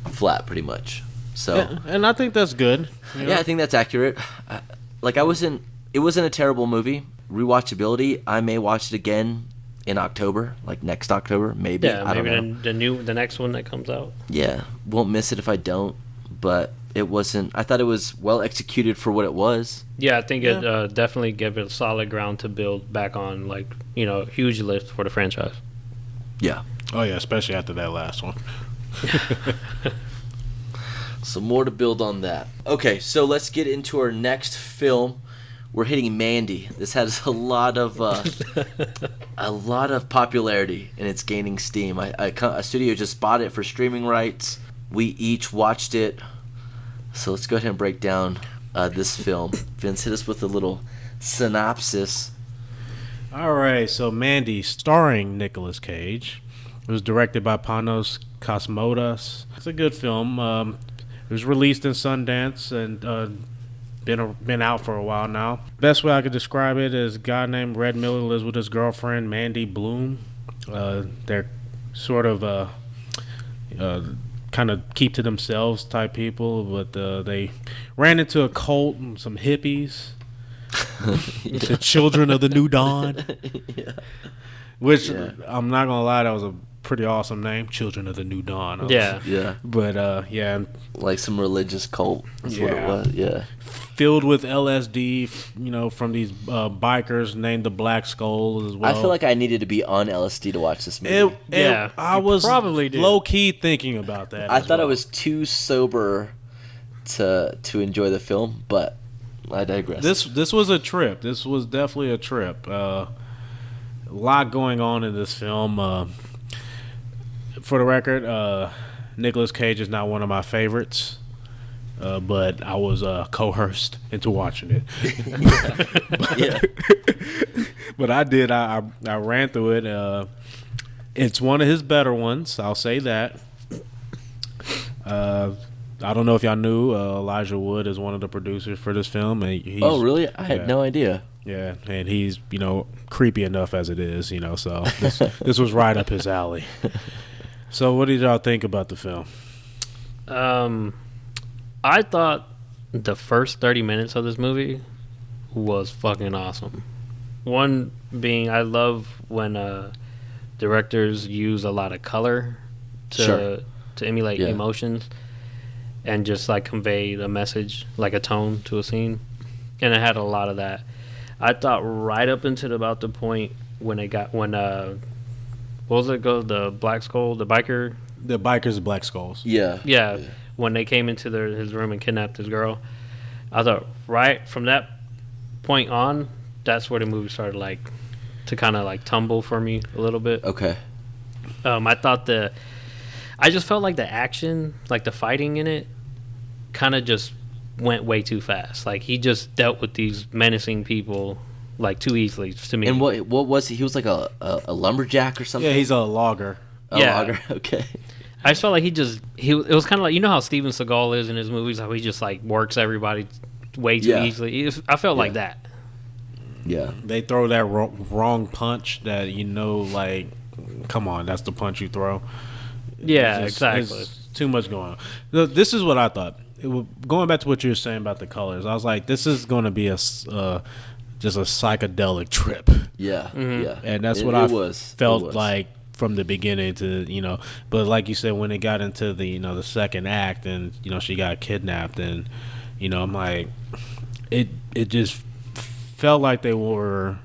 flat pretty much. So Yeah, and I think that's good. you know? yeah, I think that's accurate. I, like I wasn't. It wasn't a terrible movie. Rewatchability. I may watch it again in October, like next October, maybe. Yeah, I don't maybe know. the, the new the next one that comes out. yeah, won't miss it if I don't. But it wasn't. I thought it was well executed for what it was. Yeah, I think it uh, definitely gave it a solid ground to build back on. Like you know, huge lift for the franchise. Yeah. Oh yeah, especially after that last one. So more to build on that. Okay, so let's get into our next film. We're hitting Mandy. This has a lot of uh, a lot of popularity and it's gaining steam. I, I co- a studio just bought it for streaming rights. We each watched it. So let's go ahead and break down uh, this film. Vince, hit us with a little synopsis. All right, so Mandy, starring Nicolas Cage, it was directed by Panos Cosmatos. It's a good film. Um, it was released in Sundance and uh, been a, been out for a while now. Best way I could describe it is a guy named Red Miller lives with his girlfriend Mandy Bloom. Uh, they're sort of uh, uh, kind of keep to themselves type people, but uh, they ran into a cult and some hippies. the children of the new dawn. Which Yeah. I'm not gonna lie, that was a pretty awesome name, Children of the New Dawn. Yeah, Yeah, But uh, yeah, like some religious cult. That's what it Yeah. was. Yeah. Filled with LSD, you know, from these uh, bikers named the Black Skull as well. I feel like I needed to be on LSD to watch this movie. it, it- Yeah, I was probably did. low key thinking about that. I as thought I was too sober to to enjoy the film, but I digress. This this was a trip. This was definitely a trip. Uh, a lot going on in this film. Uh, for the record, uh, Nicolas Cage is not one of my favorites. Uh, but I was uh, coerced into watching it. yeah. but I did. I, I I ran through it. Uh, it's one of his better ones. I'll say that. Uh, I don't know if y'all knew uh, Elijah Wood is one of the producers for this film. And he's, Oh, really? I had yeah. no idea. Yeah, and he's you know creepy enough as it is, you know. So this this was right up his alley. So what did y'all think about the film? Um, I thought the first 30 minutes of this movie was fucking awesome. One being, I love when uh, directors use a lot of color to Sure. to emulate Yeah. emotions. and just like convey a message, like a tone to a scene, and it had a lot of that. I thought right up until about the point when it got when uh, what was it go the Black Skull the biker The bikers, black skulls. Yeah. yeah, when they came into their, his room and kidnapped his girl. I thought right from that point on, that's where the movie started like to kind of like tumble for me a little bit. Okay. Um, I thought the, I just felt like the action, like the fighting in it, kind of just went way too fast. Like he just dealt with these menacing people like too easily to me. And what what was he? He was like a, a, a lumberjack or something. Yeah, he's a logger. A Yeah. logger? Okay. I just felt like he just he. It was kind of like you know how Steven Seagal is in his movies, how he just like works everybody way too Yeah. easily. It- I felt like that. Yeah. They throw that wrong, wrong punch that you know, like, come on, that's the punch you throw. Yeah, just- exactly. too much going on. This is what I thought. It, going back to what you were saying about the colors, I was like, this is going to be a. uh, just a psychedelic trip, Yeah. Yeah. and that's It- what it I was. Felt was. like from the beginning to you know. But like you said, when it got into the you know the second act, and you know she got kidnapped, and you know I'm like, it it just felt like they were.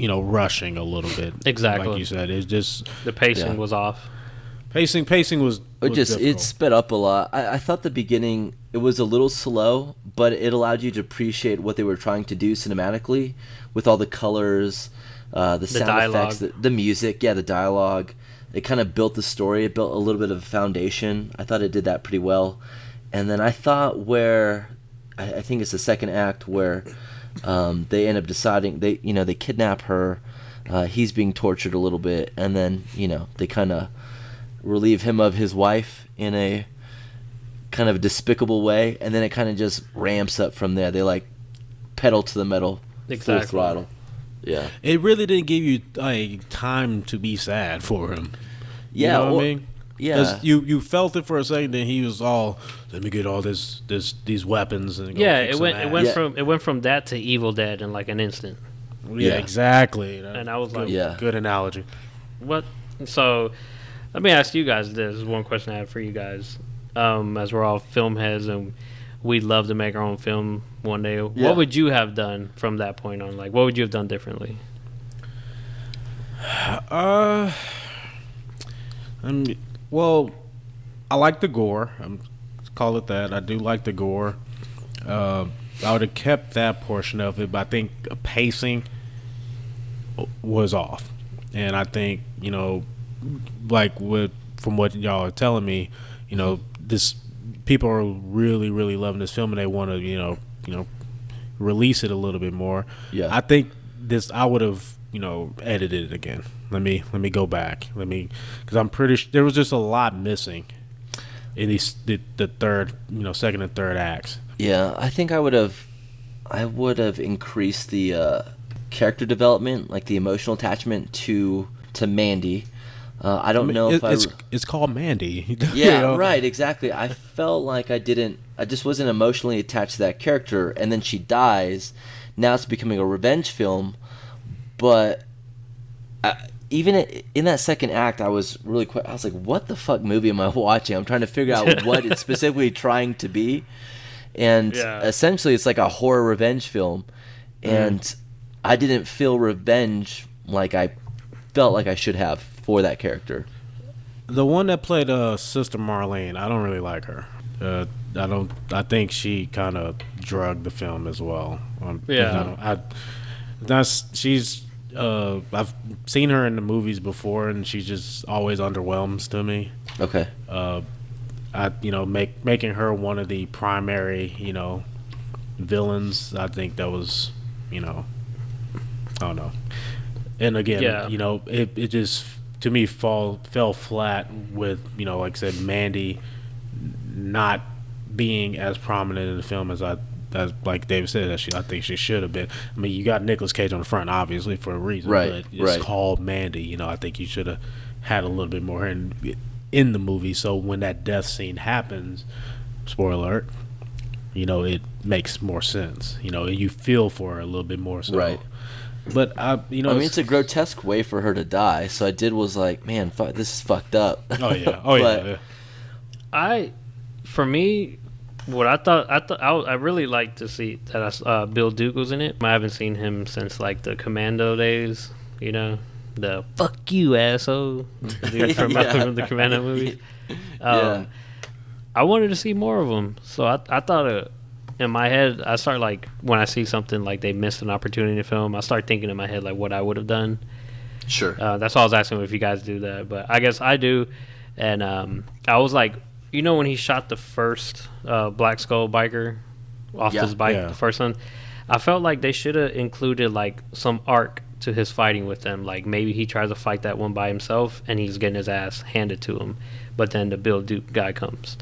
You know, rushing a little bit. Exactly. like you said. It's just The pacing Yeah. was off. pacing. Pacing was. It was just it sped up a lot. I, I thought the beginning it was a little slow, but it allowed you to appreciate what they were trying to do cinematically with all the colors, uh, the, sound dialogue. effects, the, the music, yeah, the dialogue. It kind of built the story. It built a little bit of a foundation. I thought it did that pretty well. And then I thought where I, I think it's the second act where um, they end up deciding they you know they kidnap her. Uh, he's being tortured a little bit, and then you know they kind of relieve him of his wife in a kind of despicable way, and then it kind of just ramps up from there. They like pedal to the metal, Exactly. full throttle. Yeah, It really didn't give you like time to be sad for him. yeah, you know what well, I mean? yeah. 'Cause you you felt it for a second, then he was all, "Let me get all this this these weapons and go Yeah, it some went it went Yeah. from it went from that to Evil Dead in like an instant. yeah, Yeah. exactly. And I was like, Yeah. good analogy. What? So, let me ask you guys this. This one question I have for you guys. Um, as we're all film heads and we'd love to make our own film one day, Yeah. what would you have done from that point on? Like, what would you have done differently? Uh, mean, well, I like the gore. I'm call it that. I do like the gore. Uh, I would have kept that portion of it, but I think pacing was off, and I think you know, like with from what y'all are telling me, you know, this people are really really loving this film, and they want to you know you know release it a little bit more. Yeah. I think this I would have you know edited it again. Let me let me go back. Let me because I'm pretty sure there was just a lot missing in these the, the third you know second and third acts. Yeah, I think I would have, I would have increased the uh, character development, like the emotional attachment to to Mandy. Uh, I don't know It- if I. it's it's called Mandy. you Yeah, know? right, exactly. I felt like I didn't. I just wasn't emotionally attached to that character, and then she dies. Now it's becoming a revenge film, but I, even in that second act, I was really quite. I was like, "What the fuck movie am I watching?" I'm trying to figure out what it's specifically trying to be, and Yeah. essentially, it's like a horror revenge film, and I didn't feel revenge like I felt like I should have for that character. The one that played uh sister Marlene, I don't really like her. Uh, I don't. I think she kind of drugged the film as well. Um, Yeah. I, don't- I that's she's. Uh, I've seen her in the movies before, and she just always underwhelms to me. Okay. uh, I you know make making her one of the primary you know villains. I think that was you know I don't know. And again, Yeah. you know, it it just to me fall fell flat with you know like I said Mandy not being as prominent in the film as I. As like David said, that she, I think she should have been. I mean, you got Nicolas Cage on the front, obviously for a reason. Right, But it's right. called Mandy. You know, I think you should have had a little bit more in in the movie. So when that death scene happens, spoiler alert, you know it makes more sense. You know, you feel for her a little bit more. So. Right. But I, you know, I mean, it's a grotesque way for her to die. So I did was like, man, fu- this is fucked up. oh yeah, oh yeah, But- yeah. I for me, what I thought I thought I, I really liked to see that I, s- uh, Bill Duke was in it. I haven't seen him since like the Commando days. You know, the fuck you asshole dude from, Yeah. the Commando movies. Yeah. Um, I wanted to see more of him, so I I thought uh, in my head I start like when I see something like they missed an opportunity to film, I start thinking in my head like what I would have done. Sure. Uh, that's why I was asking if you guys do that, but I guess I do. And um, I was like, you know, when he shot the first uh, Black Skull biker off Yeah. his bike, Yeah. the first one, I felt like they should have included like some arc to his fighting with them. Like maybe he tries to fight that one by himself and he's getting his ass handed to him, but then the Bill Duke guy comes.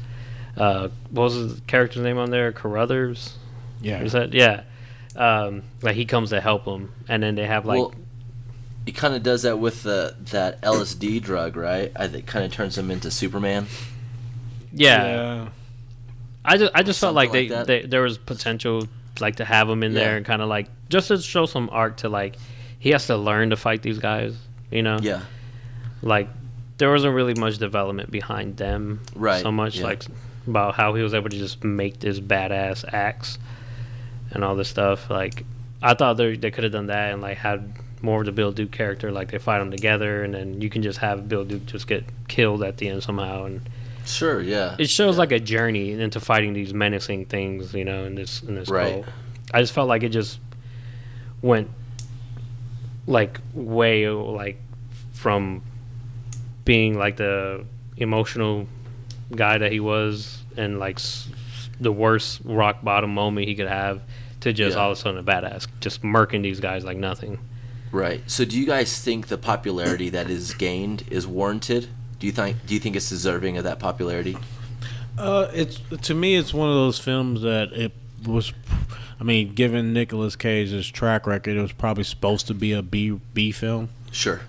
Uh, what was the character's name on there? Caruthers. Yeah. Is that yeah? Um, like he comes to help him, and then they have like well, he kind of does that with the that LSD drug, right? I think kind of turns him into Superman. yeah. I just I just felt like, they, like they there was potential like to have him in Yeah. there and kind of like just to show some arc to like he has to learn to fight these guys, you know? Yeah. Like there wasn't really much development behind them, Right, So much yeah. like about how he was able to just make this badass axe and all this stuff. Like I thought they they could have done that and like had more of the Bill Duke character, like they fight them together, and then you can just have Bill Duke just get killed at the end somehow, and Sure. Yeah. it shows like a journey into fighting these menacing things, you know, in this in this Right. goal. I just felt like it just went like way like from being like the emotional guy that he was and like s- the worst rock bottom moment he could have to just Yeah. all of a sudden a badass just murking these guys like nothing. Right. So, do you guys think the popularity that is gained is warranted? Do you think Do you think it's deserving of that popularity? Uh, it's to me, it's one of those films that it was. I mean, given Nicolas Cage's track record, it was probably supposed to be a B B film, Sure.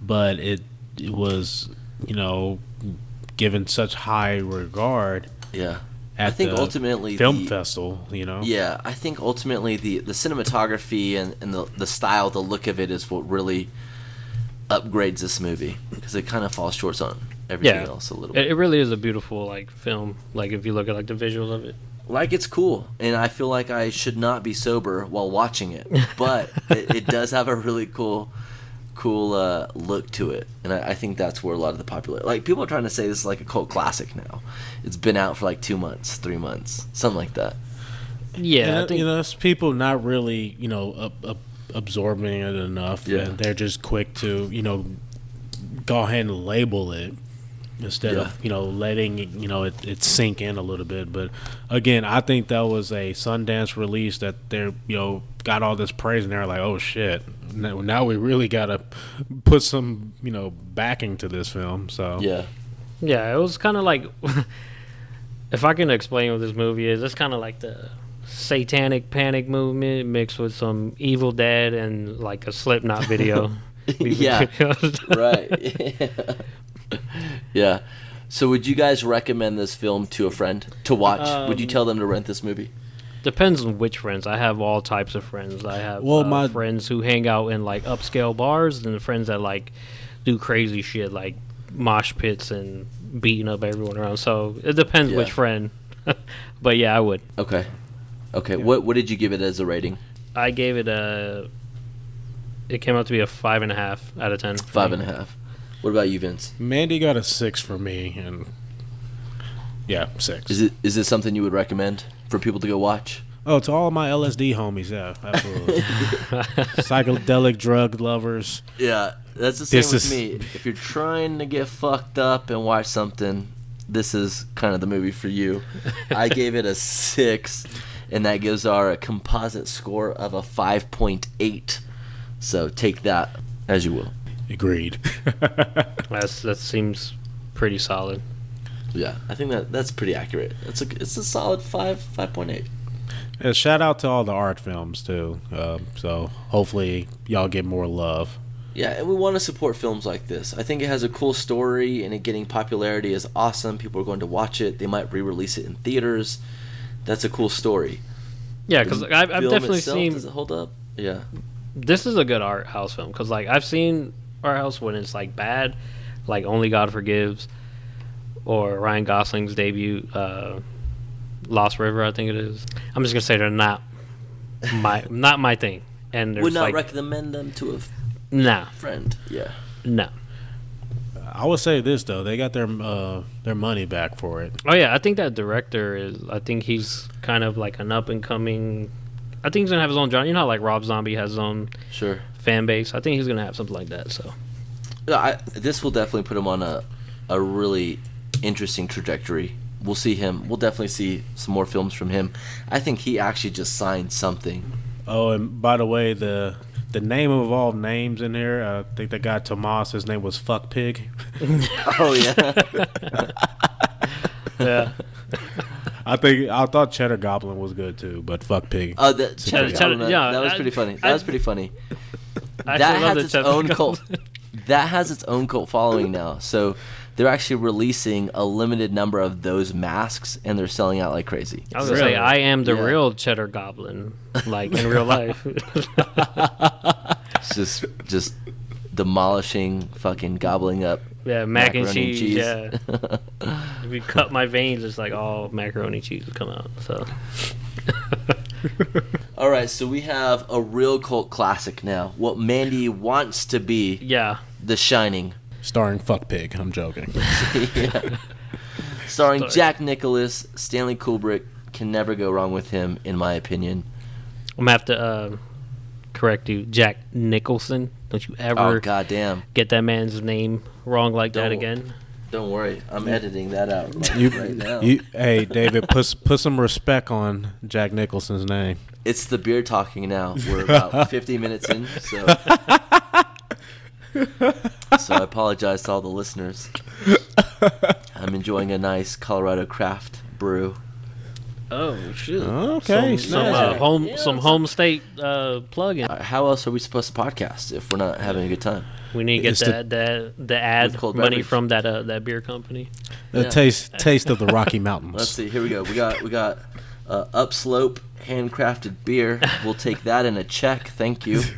but it it was, you know, given such high regard Yeah. at I think the ultimately film the, festival. You know, Yeah, I think ultimately the the cinematography and, and the the style, the look of it is what really upgrades this movie because it kind of falls short on everything Yeah. else a little It, bit. it really is a beautiful like film. Like if you look at like the visuals of it. like it's cool, and I feel like I should not be sober while watching it, but it, it does have a really cool, cool uh, look to it, and I, I think that's where a lot of the popular like people are trying to say this is like a cult classic now. It's been out for like two months, three months, something like that. Yeah, And, I think you know, it's people not really, you know, ab- ab- absorbing it enough, Yeah. and they're just quick to, you know, go ahead and label it instead Yeah. of, you know, letting you know it, it sink in a little bit. But again, I think that was a Sundance release that they're, you know, got all this praise, and they're like, oh shit, now, now we really gotta put some, you know, backing to this film. So Yeah, Yeah, it was kind of like, if I can explain what this movie is, it's kind of like the satanic panic movement mixed with some Evil Dead and like a Slipknot video. Yeah. right. yeah. So, would you guys recommend this film to a friend to watch? would you Um, tell them to rent this movie? Depends on which friends. I have all types of friends. I have Well, uh, my- friends who hang out in like upscale bars, and the friends that like do crazy shit like mosh pits and beating up everyone around. So it depends Yeah. which friend. but yeah, I would. Okay. Okay. What What did you give it as a rating? I gave it a. It came out to be a five and a half out of ten. for Five me. and a half. What about you, Vince? Mandy got a six for me, and yeah, six. Is it is this something you would recommend for people to go watch? Oh, to all my LSD homies, yeah, absolutely. Psychedelic drug lovers. Yeah, that's the same This with is- me. If you're trying to get fucked up and watch something, this is kind of the movie for you. I gave it a six, and that gives our composite score of a five point eight. So take that as you will. Agreed. That's that seems pretty solid. Yeah, I think that that's pretty accurate. It's a it's a solid five five point eight. and shout out to all the art films too. Um, so hopefully y'all get more love. Yeah, and we want to support films like this. I think it has a cool story, and it getting popularity is awesome. People are going to watch it. They might re-release it in theaters. That's a cool story. Yeah, because I've, I've definitely itself, seen Does it hold up? Yeah. this is a good art house film because like I've seen art house when it's like bad, like Only God Forgives, or Ryan Gosling's debut, uh, Lost River, I think it is. I'm just gonna say they're not my not my thing. And there's Would not like recommend them to a f- nah, friend. Yeah. no. I would say this though, they got their uh, their money back for it. Oh yeah, I think that director is. I think he's kind of like an up and coming. I think he's gonna have his own genre. You know, how, like Rob Zombie has his own Sure. fan base. I think he's gonna have something like that. So Yeah, I, this will definitely put him on a a really interesting trajectory. We'll see him. We'll definitely see some more films from him. I think he actually just signed something. Oh, and by the way, the the name of all names in here, uh, I think the guy Tomas, his name was Fuck Pig. Oh yeah. yeah, I think I thought Cheddar Goblin was good too, but Fuck Pig. Oh, that, Cheddar- Cheddar- Cheddar- that, yeah, that was I- pretty funny. That I- was pretty funny. I that actually love has its Cheddar own Goblin. cult. That has its own cult following now. So they're actually releasing a limited number of those masks, and they're selling out like crazy. I was So- gonna I am the yeah. real Cheddar Goblin, like in real life. It's just just demolishing, fucking gobbling up. yeah, mac and macaroni cheese. Yeah, if you cut my veins, it's like all macaroni cheese would come out. So All right, so we have a real cult classic now. What Mandy wants to be, yeah, The Shining, Starring Fuck Pig. I'm joking. Yeah. starring Sorry. Jack Nicholas, Stanley Kubrick. Can never go wrong with him, in my opinion. I'm gonna have to uh, correct you, Jack Nicholson. Don't you ever Oh ever goddamn! get that man's name wrong like that Don't. again? Don't worry, I'm editing that out like, You, right now. you, hey David, put put some respect on Jack Nicholson's name. It's the beer talking now. We're about 50 minutes in, so so I apologize to all the listeners. I'm enjoying a nice Colorado craft brew. Oh shoot! Okay, some, some, uh, home some home state uh, plug-in. Uh, How else are we supposed to podcast if we're not having a good time? We need to get It's the- that that the ad cold money beverage. from that uh, that beer company. The Yeah. taste taste of the Rocky Mountains. Let's see. Here we go. We got we got uh, Upslope handcrafted beer. We'll take that in a check. Thank you.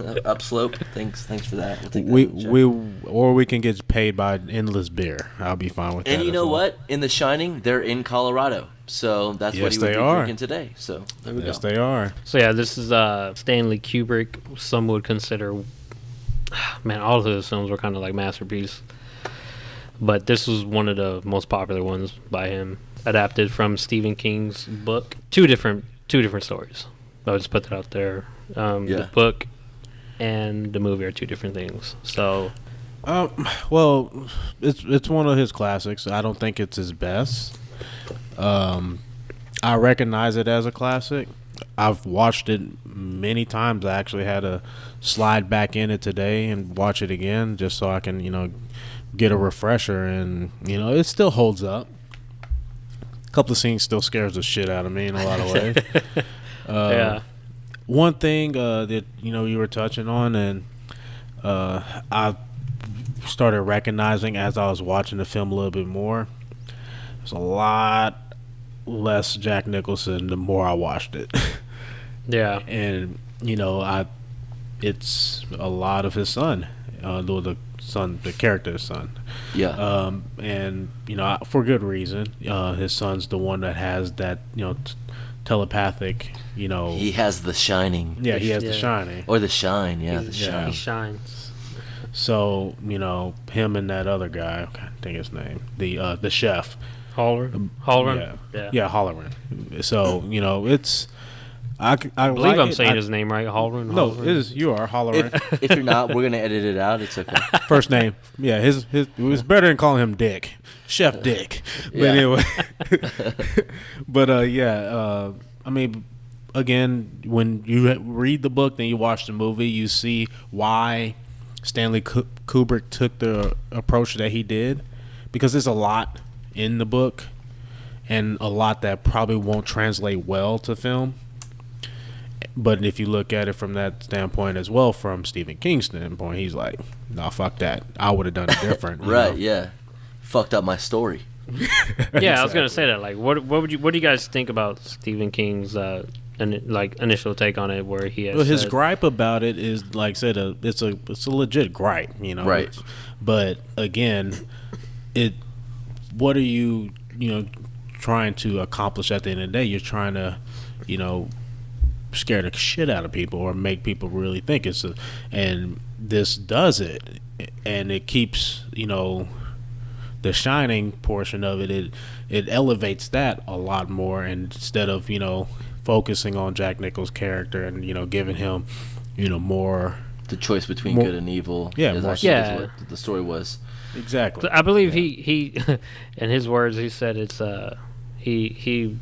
Up upslope. Thanks. Thanks for that. We'll take that We in a check. we or we can get paid by endless beer. I'll be fine with that. And you know well. what? In The Shining, they're in Colorado, so that's what Yes, he would they be are. drinking today. So there we Yes, go. they are. So yeah, this is uh, Stanley Kubrick. Some would consider, man, all of his films were kind of like masterpiece. But this was one of the most popular ones by him, adapted from Stephen King's book. Two different, two different stories. I'll just put that out there. Um, Yeah. The book and the movie are two different things. So Um, well, it's it's one of his classics. I don't think it's his best. Um, I recognize it as a classic. I've watched it many times. I actually had to slide back in it today and watch it again just so I can, you know, get a refresher. And you know, it still holds up. A couple of scenes still scares the shit out of me in a lot of ways. Uh, yeah, one thing uh, that you know you were touching on, and uh, I started recognizing as I was watching the film a little bit more. There's a lot less Jack Nicholson the more I watched it, yeah, and you know I, it's a lot of his son, uh, the, the son, the character's son, Yeah. um, and you know for good reason. Uh, his son's the one that has that you know t- telepathic, you know. he has the shining. yeah, he has the shining. Or the shine. Yeah, the shine. he shines. So you know him and that other guy, I think his name, the uh, the chef. Holler, Holler, Yeah, yeah. yeah, Holleran. So you know it's. I, c- I I believe like I'm it. saying I- his name right, Halloran. No, Halloran? it is you are Holleran. If, if you're not, we're gonna edit it out. It's okay. First name, yeah, his his it was better than calling him Dick, Chef Dick. But Yeah. anyway, but uh, yeah, uh, I mean, again, when you read the book, then you watch the movie, you see why Stanley Kubrick took the approach that he did, because there's a lot in the book, and a lot that probably won't translate well to film. But if you look at it from that standpoint as well, from Stephen King's standpoint, he's like, "Nah, fuck that. I would have done it different." right. know? Yeah. Fucked up my story. yeah, I was gonna say that. Like, what what would you what do you guys think about Stephen King's uh, in, like initial take on it, where he has Well, his said- gripe about it is like I said, a, it's a it's a legit gripe, you know. Right. But again, it what are you you know trying to accomplish at the end of the day you're trying to you know scare the shit out of people or make people really think it's a and this does it and it keeps you know the shining portion of it it it elevates that a lot more instead of you know focusing on Jack Nichol's character and you know giving him you know more The choice between More- good and evil. Yeah, is more actually so. is what the story was. exactly I believe he he, in his words, he said it's uh he he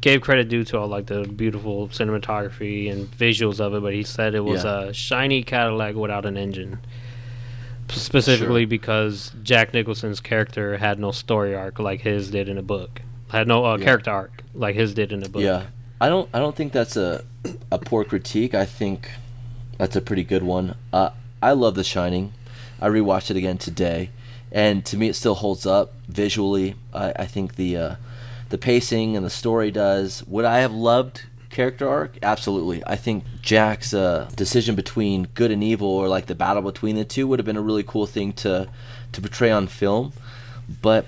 gave credit due to all like the beautiful cinematography and visuals of it, but he said it was Yeah. a shiny Cadillac without an engine. Specifically Sure. because Jack Nicholson's character had no story arc like his did in a book. Had no uh, Yeah. character arc like his did in a book. Yeah, I don't. I don't think that's a a poor critique. I think that's a pretty good one. Uh, I love The Shining. I rewatched it again today, and to me, it still holds up visually. I, I think the uh, the pacing and the story does. Would I have loved character arc? Absolutely. I think Jack's uh, decision between good and evil, or like the battle between the two, would have been a really cool thing to to portray on film. But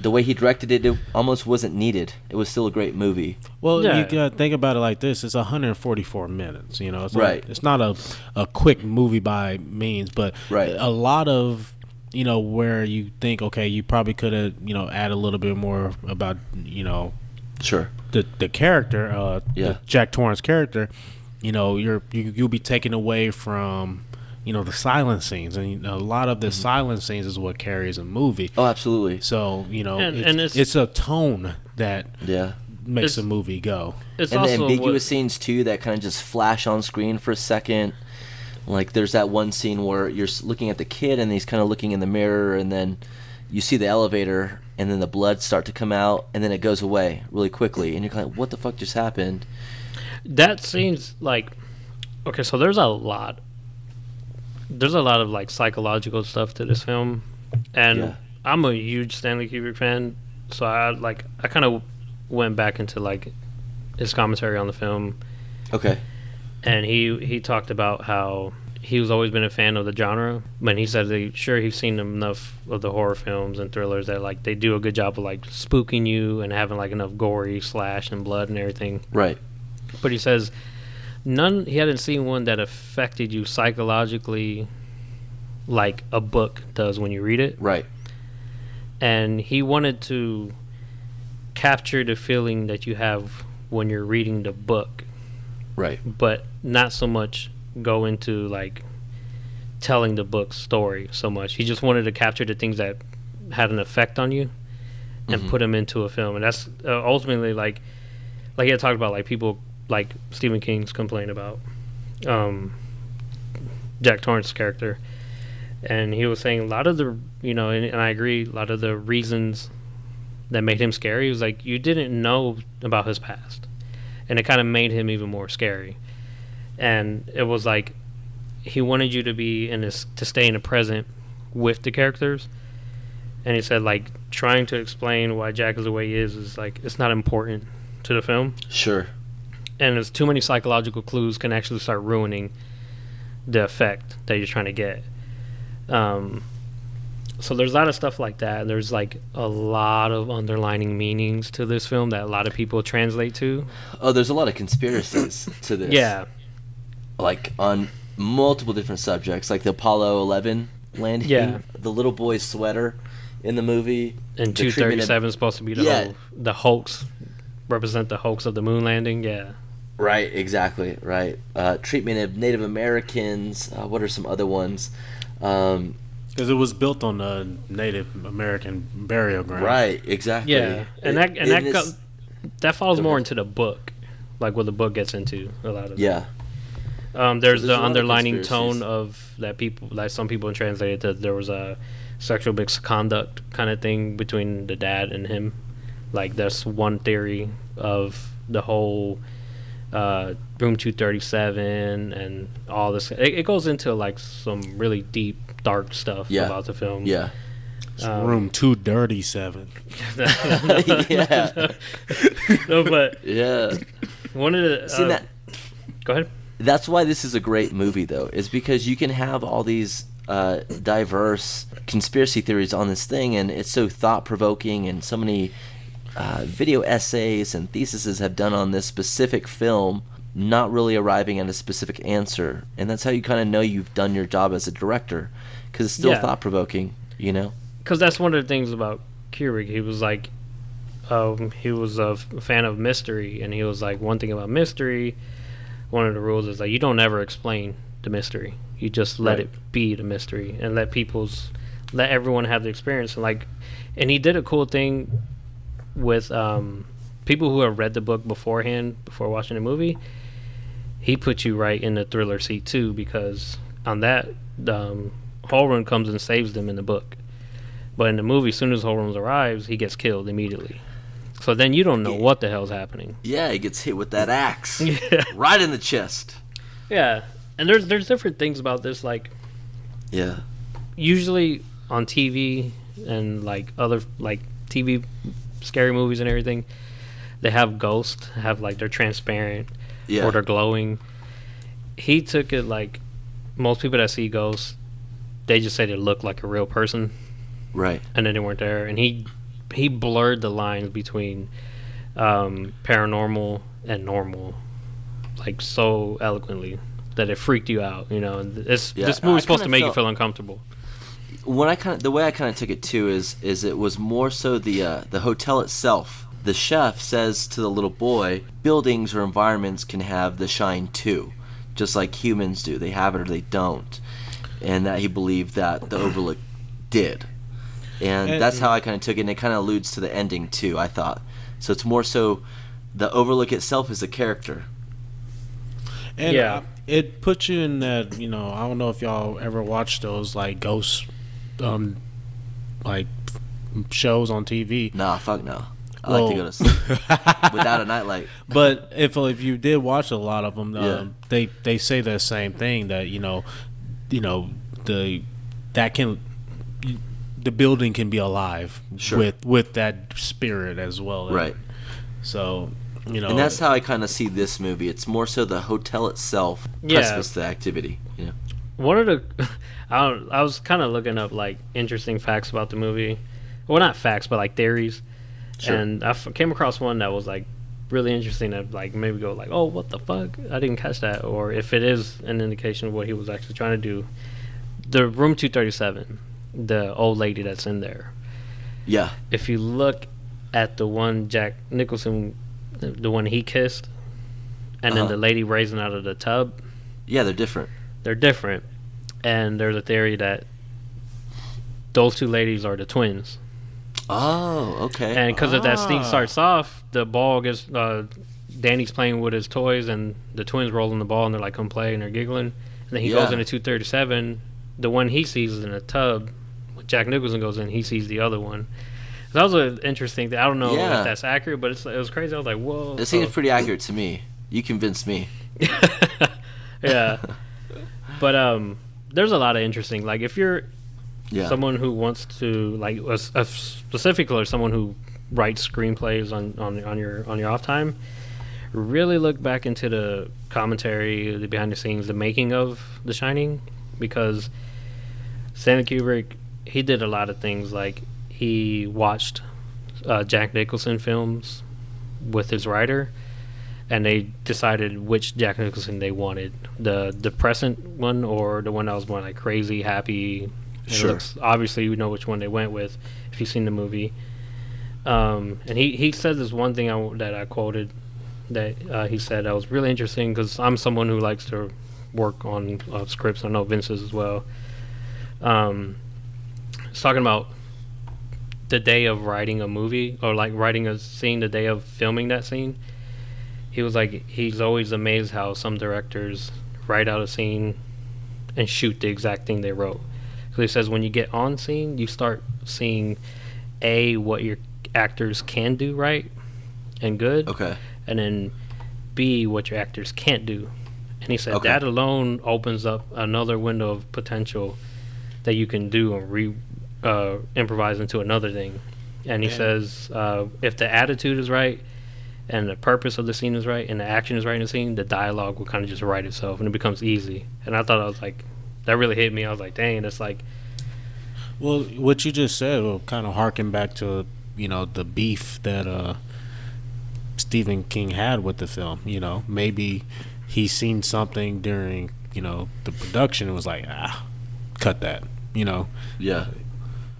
the way he directed it, it almost wasn't needed. It was still a great movie. Well, Yeah. you gotta think about it like this: it's 144 minutes. You know, it's Right. Not, it's not a a quick movie by means, but Right. a lot of you know where you think, okay, you probably could have you know add a little bit more about you know Sure. The the character, uh, Yeah. the Jack Torrance character. You know, you're you, you'll be taken away from you know the silent scenes, and you know, a lot of the Mm-hmm. silent scenes is what carries a movie. Oh, absolutely. So you know, And- it's, and it's, it's- a tone that Yeah. makes a movie go. It's and the ambiguous what, scenes too that kind of just flash on screen for a second. Like there's that one scene where you're looking at the kid and he's kind of looking in the mirror, and then you see the elevator, and then the blood start to come out, and then it goes away really quickly, and you're like what the fuck just happened? that seems like okay so there's a lot there's a lot of like psychological stuff to this film and Yeah. i'm a huge stanley kubrick fan so i like i kind of went back into like his commentary on the film Okay. and he he talked about how he was always been a fan of the genre but he said that sure he's seen enough of the horror films and thrillers that like they do a good job of like spooking you and having like enough gory slash and blood and everything Right. but he says none he hadn't seen one that affected you psychologically like a book does when you read it Right. and he wanted to capture the feeling that you have when you're reading the book Right. but not so much go into like telling the book's story so much. He just wanted to capture the things that had an effect on you and Mhm. put them into a film. And that's uh, ultimately like like he had talked about like people like Stephen King's complain about um, Jack Torrance's character, and he was saying a lot of the you know, and, and I agree, a lot of the reasons that made him scary was like you didn't know about his past, and it kind of made him even more scary, and it was like he wanted you to be in this to stay in the present with the characters. And he said, like, trying to explain why Jack is the way he is is like it's not important to the film Sure. and there's too many psychological clues can actually start ruining the effect that you're trying to get. Um, so there's a lot of stuff like that. There's like a lot of underlining meanings to this film that a lot of people translate to. Oh, there's a lot of conspiracies to this. Yeah, Like on multiple different subjects, like the Apollo 11 landing, Yeah. the little boy's sweater in the movie, and the treatment of- 237 is supposed to be the Yeah. whole, the hoax, represent the hoax of the moon landing. Yeah, Right, exactly, right. Uh, treatment of Native Americans. Uh, what are some other ones? Um, Because it was built on a Native American burial ground. right, exactly. yeah, and It- that and that this- go, that falls more into the book, like what the book gets into a lot of. yeah, Um, there's, there's the a lot of underlining tone of that people, like some people translated that there was a sexual misconduct kind of thing between the dad and him. Like that's one theory of the whole uh, room 237 and all this. It, it goes into like some really deep, dark stuff Yeah. about the film. yeah, Um, room two dirty seven. yeah, no, but yeah. one of the See uh, that? Go ahead. That's why this is a great movie, though, is because you can have all these uh, diverse conspiracy theories on this thing, and it's so thought provoking, and so many uh, video essays and theses have done on this specific film, not really arriving at a specific answer, and that's how you kind of know you've done your job as a director, because it's still Yeah. thought provoking, you know. because that's one of the things about Kubrick. He was like, um, he was a f- fan of mystery, and he was like, one thing about mystery, one of the rules is like you don't ever explain the mystery. You just let Right. it be the mystery and let people's, let everyone have the experience. And like, and he did a cool thing with um, people who have read the book beforehand before watching the movie. He put you right in the thriller seat too, because on that, um, Hallorann comes and saves them in the book. But in the movie, as soon as Holmes arrives, he gets killed immediately. So then you don't know Yeah. what the hell's happening. Yeah, he gets hit with that axe Yeah. right in the chest. Yeah. And there's there's different things about this. Like Yeah, usually on TV and like other like TV scary movies and everything, they have ghosts have like they're transparent yeah, or they're glowing. He took it like most people that see ghosts, they just say they look like a real person. right. and then they weren't there. And he he blurred the lines between um, paranormal and normal, like so eloquently that it freaked you out. You know, and this Yeah, this movie's supposed to make you feel uncomfortable. when I kind of the way I kind of took it too is is it was more so the uh, the hotel itself. The chef says to the little boy, buildings or environments can have the shine too, just like humans do. They have it or they don't, and that he believed that the Overlook did, and, And- that's how I kind of took it. And it kind of alludes to the ending too. I thought so. It's more so the Overlook itself is a character. And Yeah. it puts you in that, you know, I don't know if y'all ever watched those like ghost um like shows on TV. Nah, fuck no. I like to go to sleep without a nightlight. but if if you did watch a lot of them, um, they they say the same thing that you know, you know the that can the building can be alive Sure. with with that spirit as well. Right. So you know, And that's how I kind of see this movie. It's more so the hotel itself Yeah. precipice the activity. You know? One of the, I I was kind of looking up like interesting facts about the movie. Well, not facts, but like theories. Sure. And I f- came across one that was like really interesting. That like maybe go like, oh, what the fuck? I didn't catch that. Or if it is an indication of what he was actually trying to do. The room two thirty seven, the old lady that's in there. Yeah. If you look at the one Jack Nicholson, the, the one he kissed, and then Uh-huh. the lady raising out of the tub, Yeah, they're different. they're different. And there's a theory that those two ladies are the twins. Oh, okay. And because of that scene Ah. starts off, the ball gets uh, Danny's playing with his toys, and the twins rolling the ball, and they're like, "Come play," and they're giggling. And then he goes into 237. The one he sees is in a tub. Jack Nicholson goes in, he sees the other one. That was an interesting thing. I don't know Yeah. if that's accurate, but it's, it was crazy. I was like, "Whoa!" it seems So- pretty accurate to me. You convinced me. yeah. But um, there's a lot of interesting. Like if you're Yeah. someone who wants to like a, a specifically or someone who writes screenplays on, on on your on your off time really look back into the commentary the behind the scenes the making of the shining because stanley kubrick he did a lot of things like he watched uh, jack nicholson films with his writer and they decided which jack nicholson they wanted the depressant one or the one that was more like crazy happy Sure. looks obviously you know which one they went with if you've seen the movie. Um, and he he said this one thing I, that I quoted that uh, he said that was really interesting because I'm someone who likes to work on uh, scripts. I know Vince is as well. Um, he's talking about the day of writing a movie or like writing a scene, the day of filming that scene. He was like he's always amazed how some directors write out a scene and shoot the exact thing they wrote. Because he says when you get on scene, you start seeing a what your actors can do right and good, Okay. and then b what your actors can't do. And he said Okay. that alone opens up another window of potential that you can do and re uh, improvise into another thing. And he And- says uh, if the attitude is right and the purpose of the scene is right and the action is right in the scene, the dialogue will kind of just write itself and it becomes easy. And I thought I was like that really hit me. I was like, dang, it's like Well, what you just said will kind of harken back to you know the beef that uh, Stephen King had with the film. You know, maybe he seen something during you know the production and was like, ah, cut that. You know, Yeah.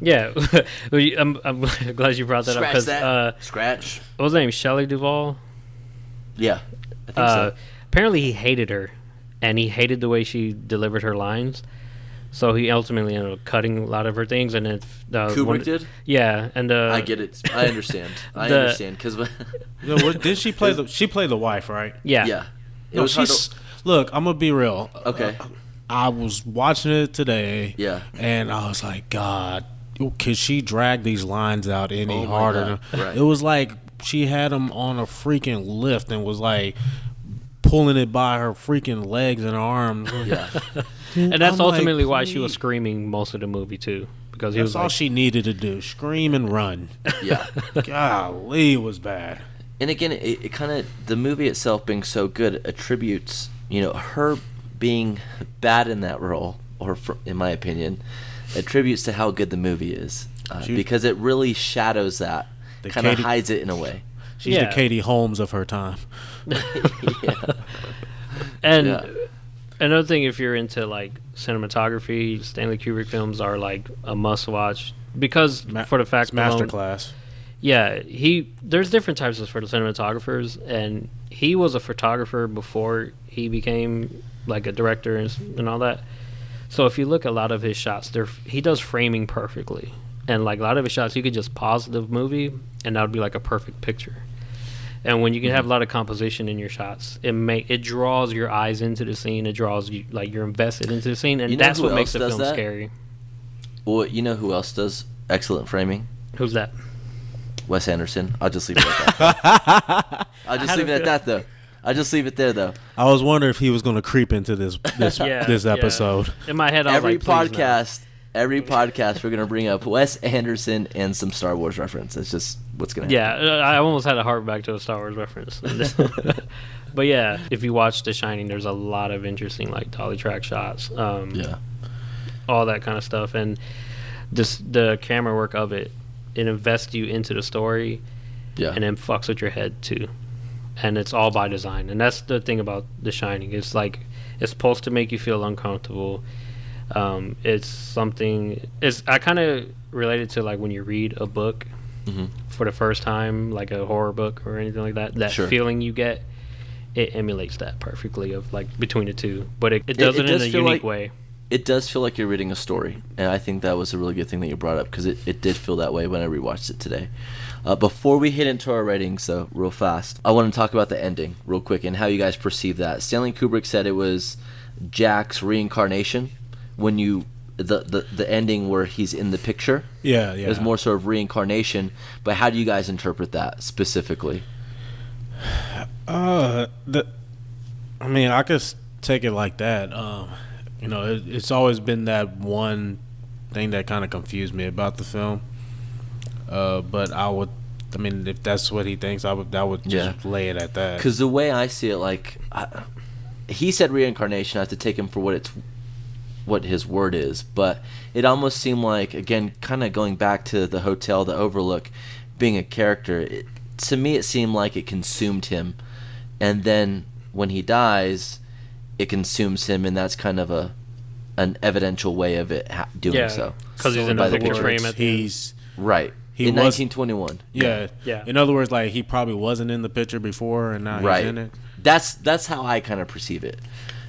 Yeah. Well, you- I'm, I'm glad you brought that up Scratch because that. uh, Scratch. what was his name? Shelley Duvall. Yeah. I think Uh, so. apparently, he hated her, and he hated the way she delivered her lines. So he ultimately ended up cutting a lot of her things, and then uh, Kubrick one- did? Yeah, and uh, I get it. I understand. I the- understand because You know, did she play the? She played the wife, right? Yeah, yeah. It No, was hard she's. to- Look, I'm gonna be real. okay. I was watching it today. Yeah. And I was like, God, could she drag these lines out any Oh harder? Right. It was like she had them on a freaking lift and was like pulling it by her freaking legs and arms. Yeah. and that's I'm like, ultimately why she was screaming most of the movie too, because he That's was all like, she needed to do: scream and run. Yeah. Golly, it was bad. and again, it, it kind of the movie itself being so good attributes, you know, her being bad in that role, or fr in my opinion, attributes to how good the movie is, uh, She- because it really shadows that, The kind of Katie- hides it in a way. She's Yeah. the Katie Holmes of her time. yeah. and Yeah. another thing, if you're into like cinematography, Stanley Kubrick films are like a must-watch because Ma- for the fact It's alone- masterclass. Yeah, he there's different types of photo cinematographers, and he was a photographer before he became like a director and, s- and all that. So if you look at a lot of his shots, they're he does framing perfectly, and like a lot of his shots, you could just pause the movie, and that would be like a perfect picture. And when you can have a mm-hmm. lot of composition in your shots, it make it draws your eyes into the scene. It draws you like you're invested into the scene, and You know that's what makes the film that? scary. Well, you know who else does excellent framing? Who's that? Wes Anderson. I'll just leave it at that. I'll just leave it at that though. I'll just leave it there though. I was wondering if he was going to creep into this this Yeah, this yeah. episode. In my head, I was every like, "Please no." podcast, every podcast, we're gonna bring up Wes Anderson and some Star Wars reference. That's just what's gonna happen. Yeah, I almost had a heart back to a Star Wars reference. but yeah, if you watch The Shining, there's a lot of interesting like dolly track shots, um, Yeah. all that kind of stuff, and just the camera work of it. It invests you into the story, Yeah. and then fucks with your head too. And it's all by design, and that's the thing about The Shining. It's like it's supposed to make you feel uncomfortable. Um, it's something. It's I kind of related to like when you read a book Mhm. for the first time, like a horror book or anything like that. That Sure. feeling you get, it emulates that perfectly of like between the two, but it, it It- does it it, in does a feel unique like- way. It does feel like you're reading a story, and I think that was a really good thing that you brought up because it, it did feel that way when I rewatched it today. Uh, before we hit into our ratings, though, real fast, I want to talk about the ending real quick and how you guys perceive that. Stanley Kubrick said it was Jack's reincarnation when you the, the the ending where he's in the picture. Yeah, yeah. It was more sort of reincarnation, but how do you guys interpret that specifically? Uh, the, I mean, I could take it like that. Um, you know, it, it's always been that one thing that kind of confused me about the film. Uh, but I would, I mean, if that's what he thinks, I would, I would just Yeah. lay it at that. Because the way I see it, like I, he said reincarnation, I have to take him for what it's what his word is. But it almost seemed like again, kind of going back to the hotel, the Overlook, being a character. It, to me, it seemed like it consumed him, and then when he dies, it consumes him, and that's kind of a an evidential way of it ha- doing Yeah, so. because he's in by a the picture picture, frame at the end. he's Right. He in was- 1921. yeah, Yeah. In other words, like he probably wasn't in the picture before, and now right he's in it. that's that's how i kind of perceive it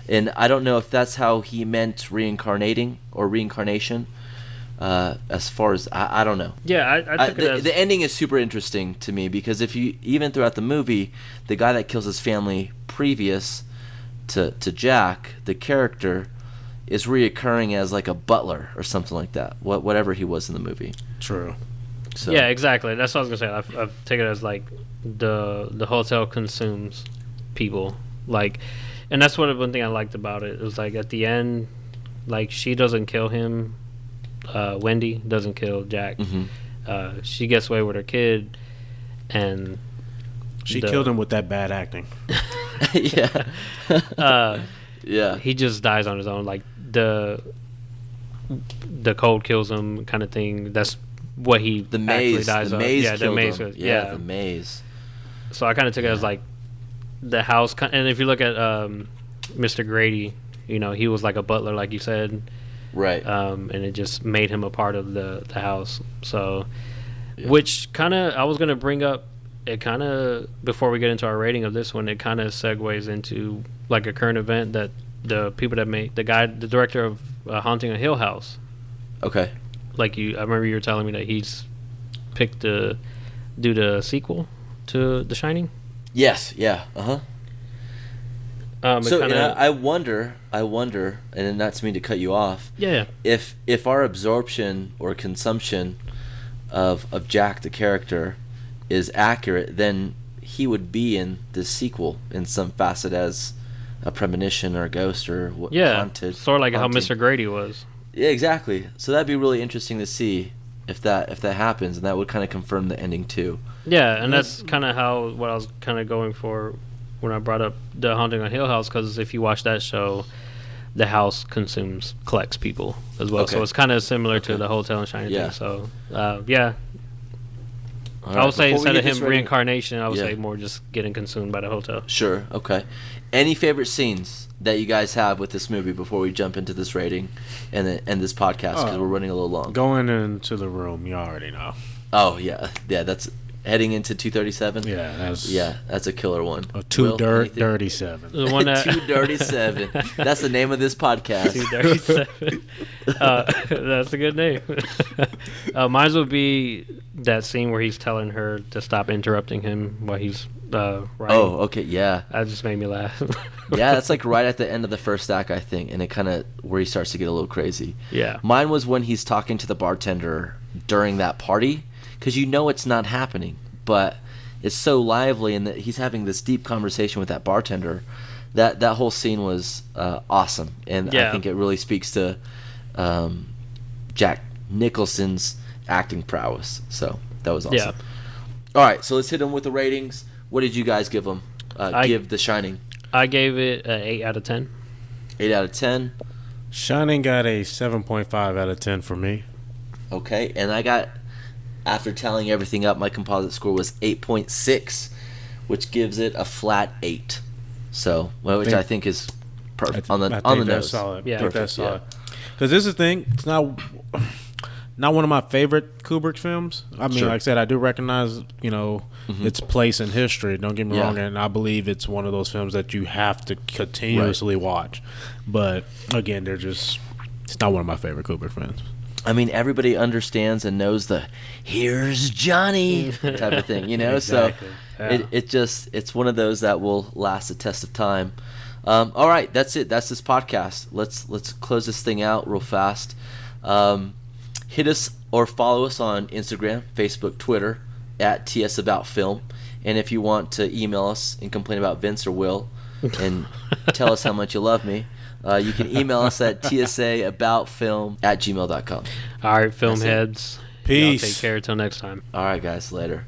and i don't know if that's how he meant reincarnating or reincarnation uh, as far as i, I don't know Yeah, I, I I, took it the, as the ending is super interesting to me because if you even throughout the movie the guy that kills his family previous to, to jack the character is reoccurring as like a butler or something like that what, whatever he was in the movie True. So yeah, exactly. That's what I was gonna say. I've, I've taken it as like the the hotel consumes people, like, and that's what one thing I liked about it. It was like at the end, like she doesn't kill him. Uh, Wendy doesn't kill Jack. Mhm. Uh, she gets away with her kid, and She the- killed him with that bad acting. yeah uh, yeah he just dies on his own. Like the the cold kills him kind of thing. That's what he The actually maze, dies the of. maze yeah, the maze. Yeah, yeah. the maze. So I kind of took it as like the house. And if you look at um, Mr. Grady, you know, he was like a butler, like you said, Right. um, and it just made him a part of the the house. So, Yeah. which kind of I was gonna bring up. It kind of before we get into our rating of this one, it kind of segues into like a current event that the people that made the guy, the director of uh, Haunting a Hill House, okay. Like you, I remember you were telling me that he's picked to do the sequel to The Shining. Yes. Yeah. Uh huh. Um, So kinda- I, I wonder, I wonder, and not to mean to cut you off, yeah, if if our absorption or consumption of of Jack the character is accurate, then he would be in this sequel in some facet as a premonition or a ghost or what yeah, haunted. sort of like how. Mr. Grady was. Yeah, exactly. So that'd be really interesting to see if that if that happens, and that would kind of confirm the ending too. Yeah, and that's kind of how what I was kind of going for when I brought up the Haunting on Hill House because if you watch that show, the house consumes collects people as well, Okay. so it's kind of similar to the Hotel and Shining Yeah. thing. So uh, yeah, All I right, would say before instead of this him rating- reincarnation, I would Yeah. say more just getting consumed by the hotel. Sure. Okay. Any favorite scenes that you guys have with this movie before we jump into this rating and then end this podcast because Oh. Uh, we're running a little long. Going into the room, you already know. Oh yeah, yeah. That's heading into two thirty seven. Yeah, that's Yeah, that's a killer one. a two Will, dirt anything? dirty seven. The one that Two dirty seven. That's the name of this podcast. Two thirty seven. uh, that's a good name. uh, mine would be that scene where he's telling her to stop interrupting him while he's uh, writing. Oh, okay, yeah, that just made me laugh. yeah. That's like right at the end of the first act, I think, and it kind of where he starts to get a little crazy. yeah. Mine was when he's talking to the bartender during that party because you know it's not happening, but it's so lively and that he's having this deep conversation with that bartender. That that whole scene was uh, awesome, and I think it really speaks to um, Jack Nicholson's acting prowess. So that was awesome. Yeah. All right, so let's hit them with the ratings. What did you guys give them? Uh, I- give The Shining I gave it an eight out of ten. eight out of ten. Shining got a seven point five out of ten for me. Okay, and I got after tallying everything up, my composite score was eight point six, which gives it a flat eight. So, well, which Think- I think is perfect th- on the I on the that's nose. solid. Yeah. I think that's Perfect, solid. Because this is the thing. It's not not one of my favorite Kubrick films. I mean, Sure. like I said, I do recognize you know Mhm. its place in history. Don't get me Yeah. wrong, and I believe it's one of those films that you have to continuously watch. But again, they're just it's not one of my favorite Kubrick films. I mean, everybody understands and knows the "Here's Johnny" type of thing, you know. Exactly. So Yeah. it it just it's one of those that will last the test of time. Um, all right, that's it. That's this podcast. Let's let's close this thing out real fast. Um, hit us or follow us on Instagram, Facebook, Twitter at TS About Film. And if you want to email us and complain about Vince or Will and tell us how much you love me, uh, you can email us at tsaaboutfilm at gmail.com. All right, film That's it. heads. Y'all Peace. take care. Till next time. All right, guys, later.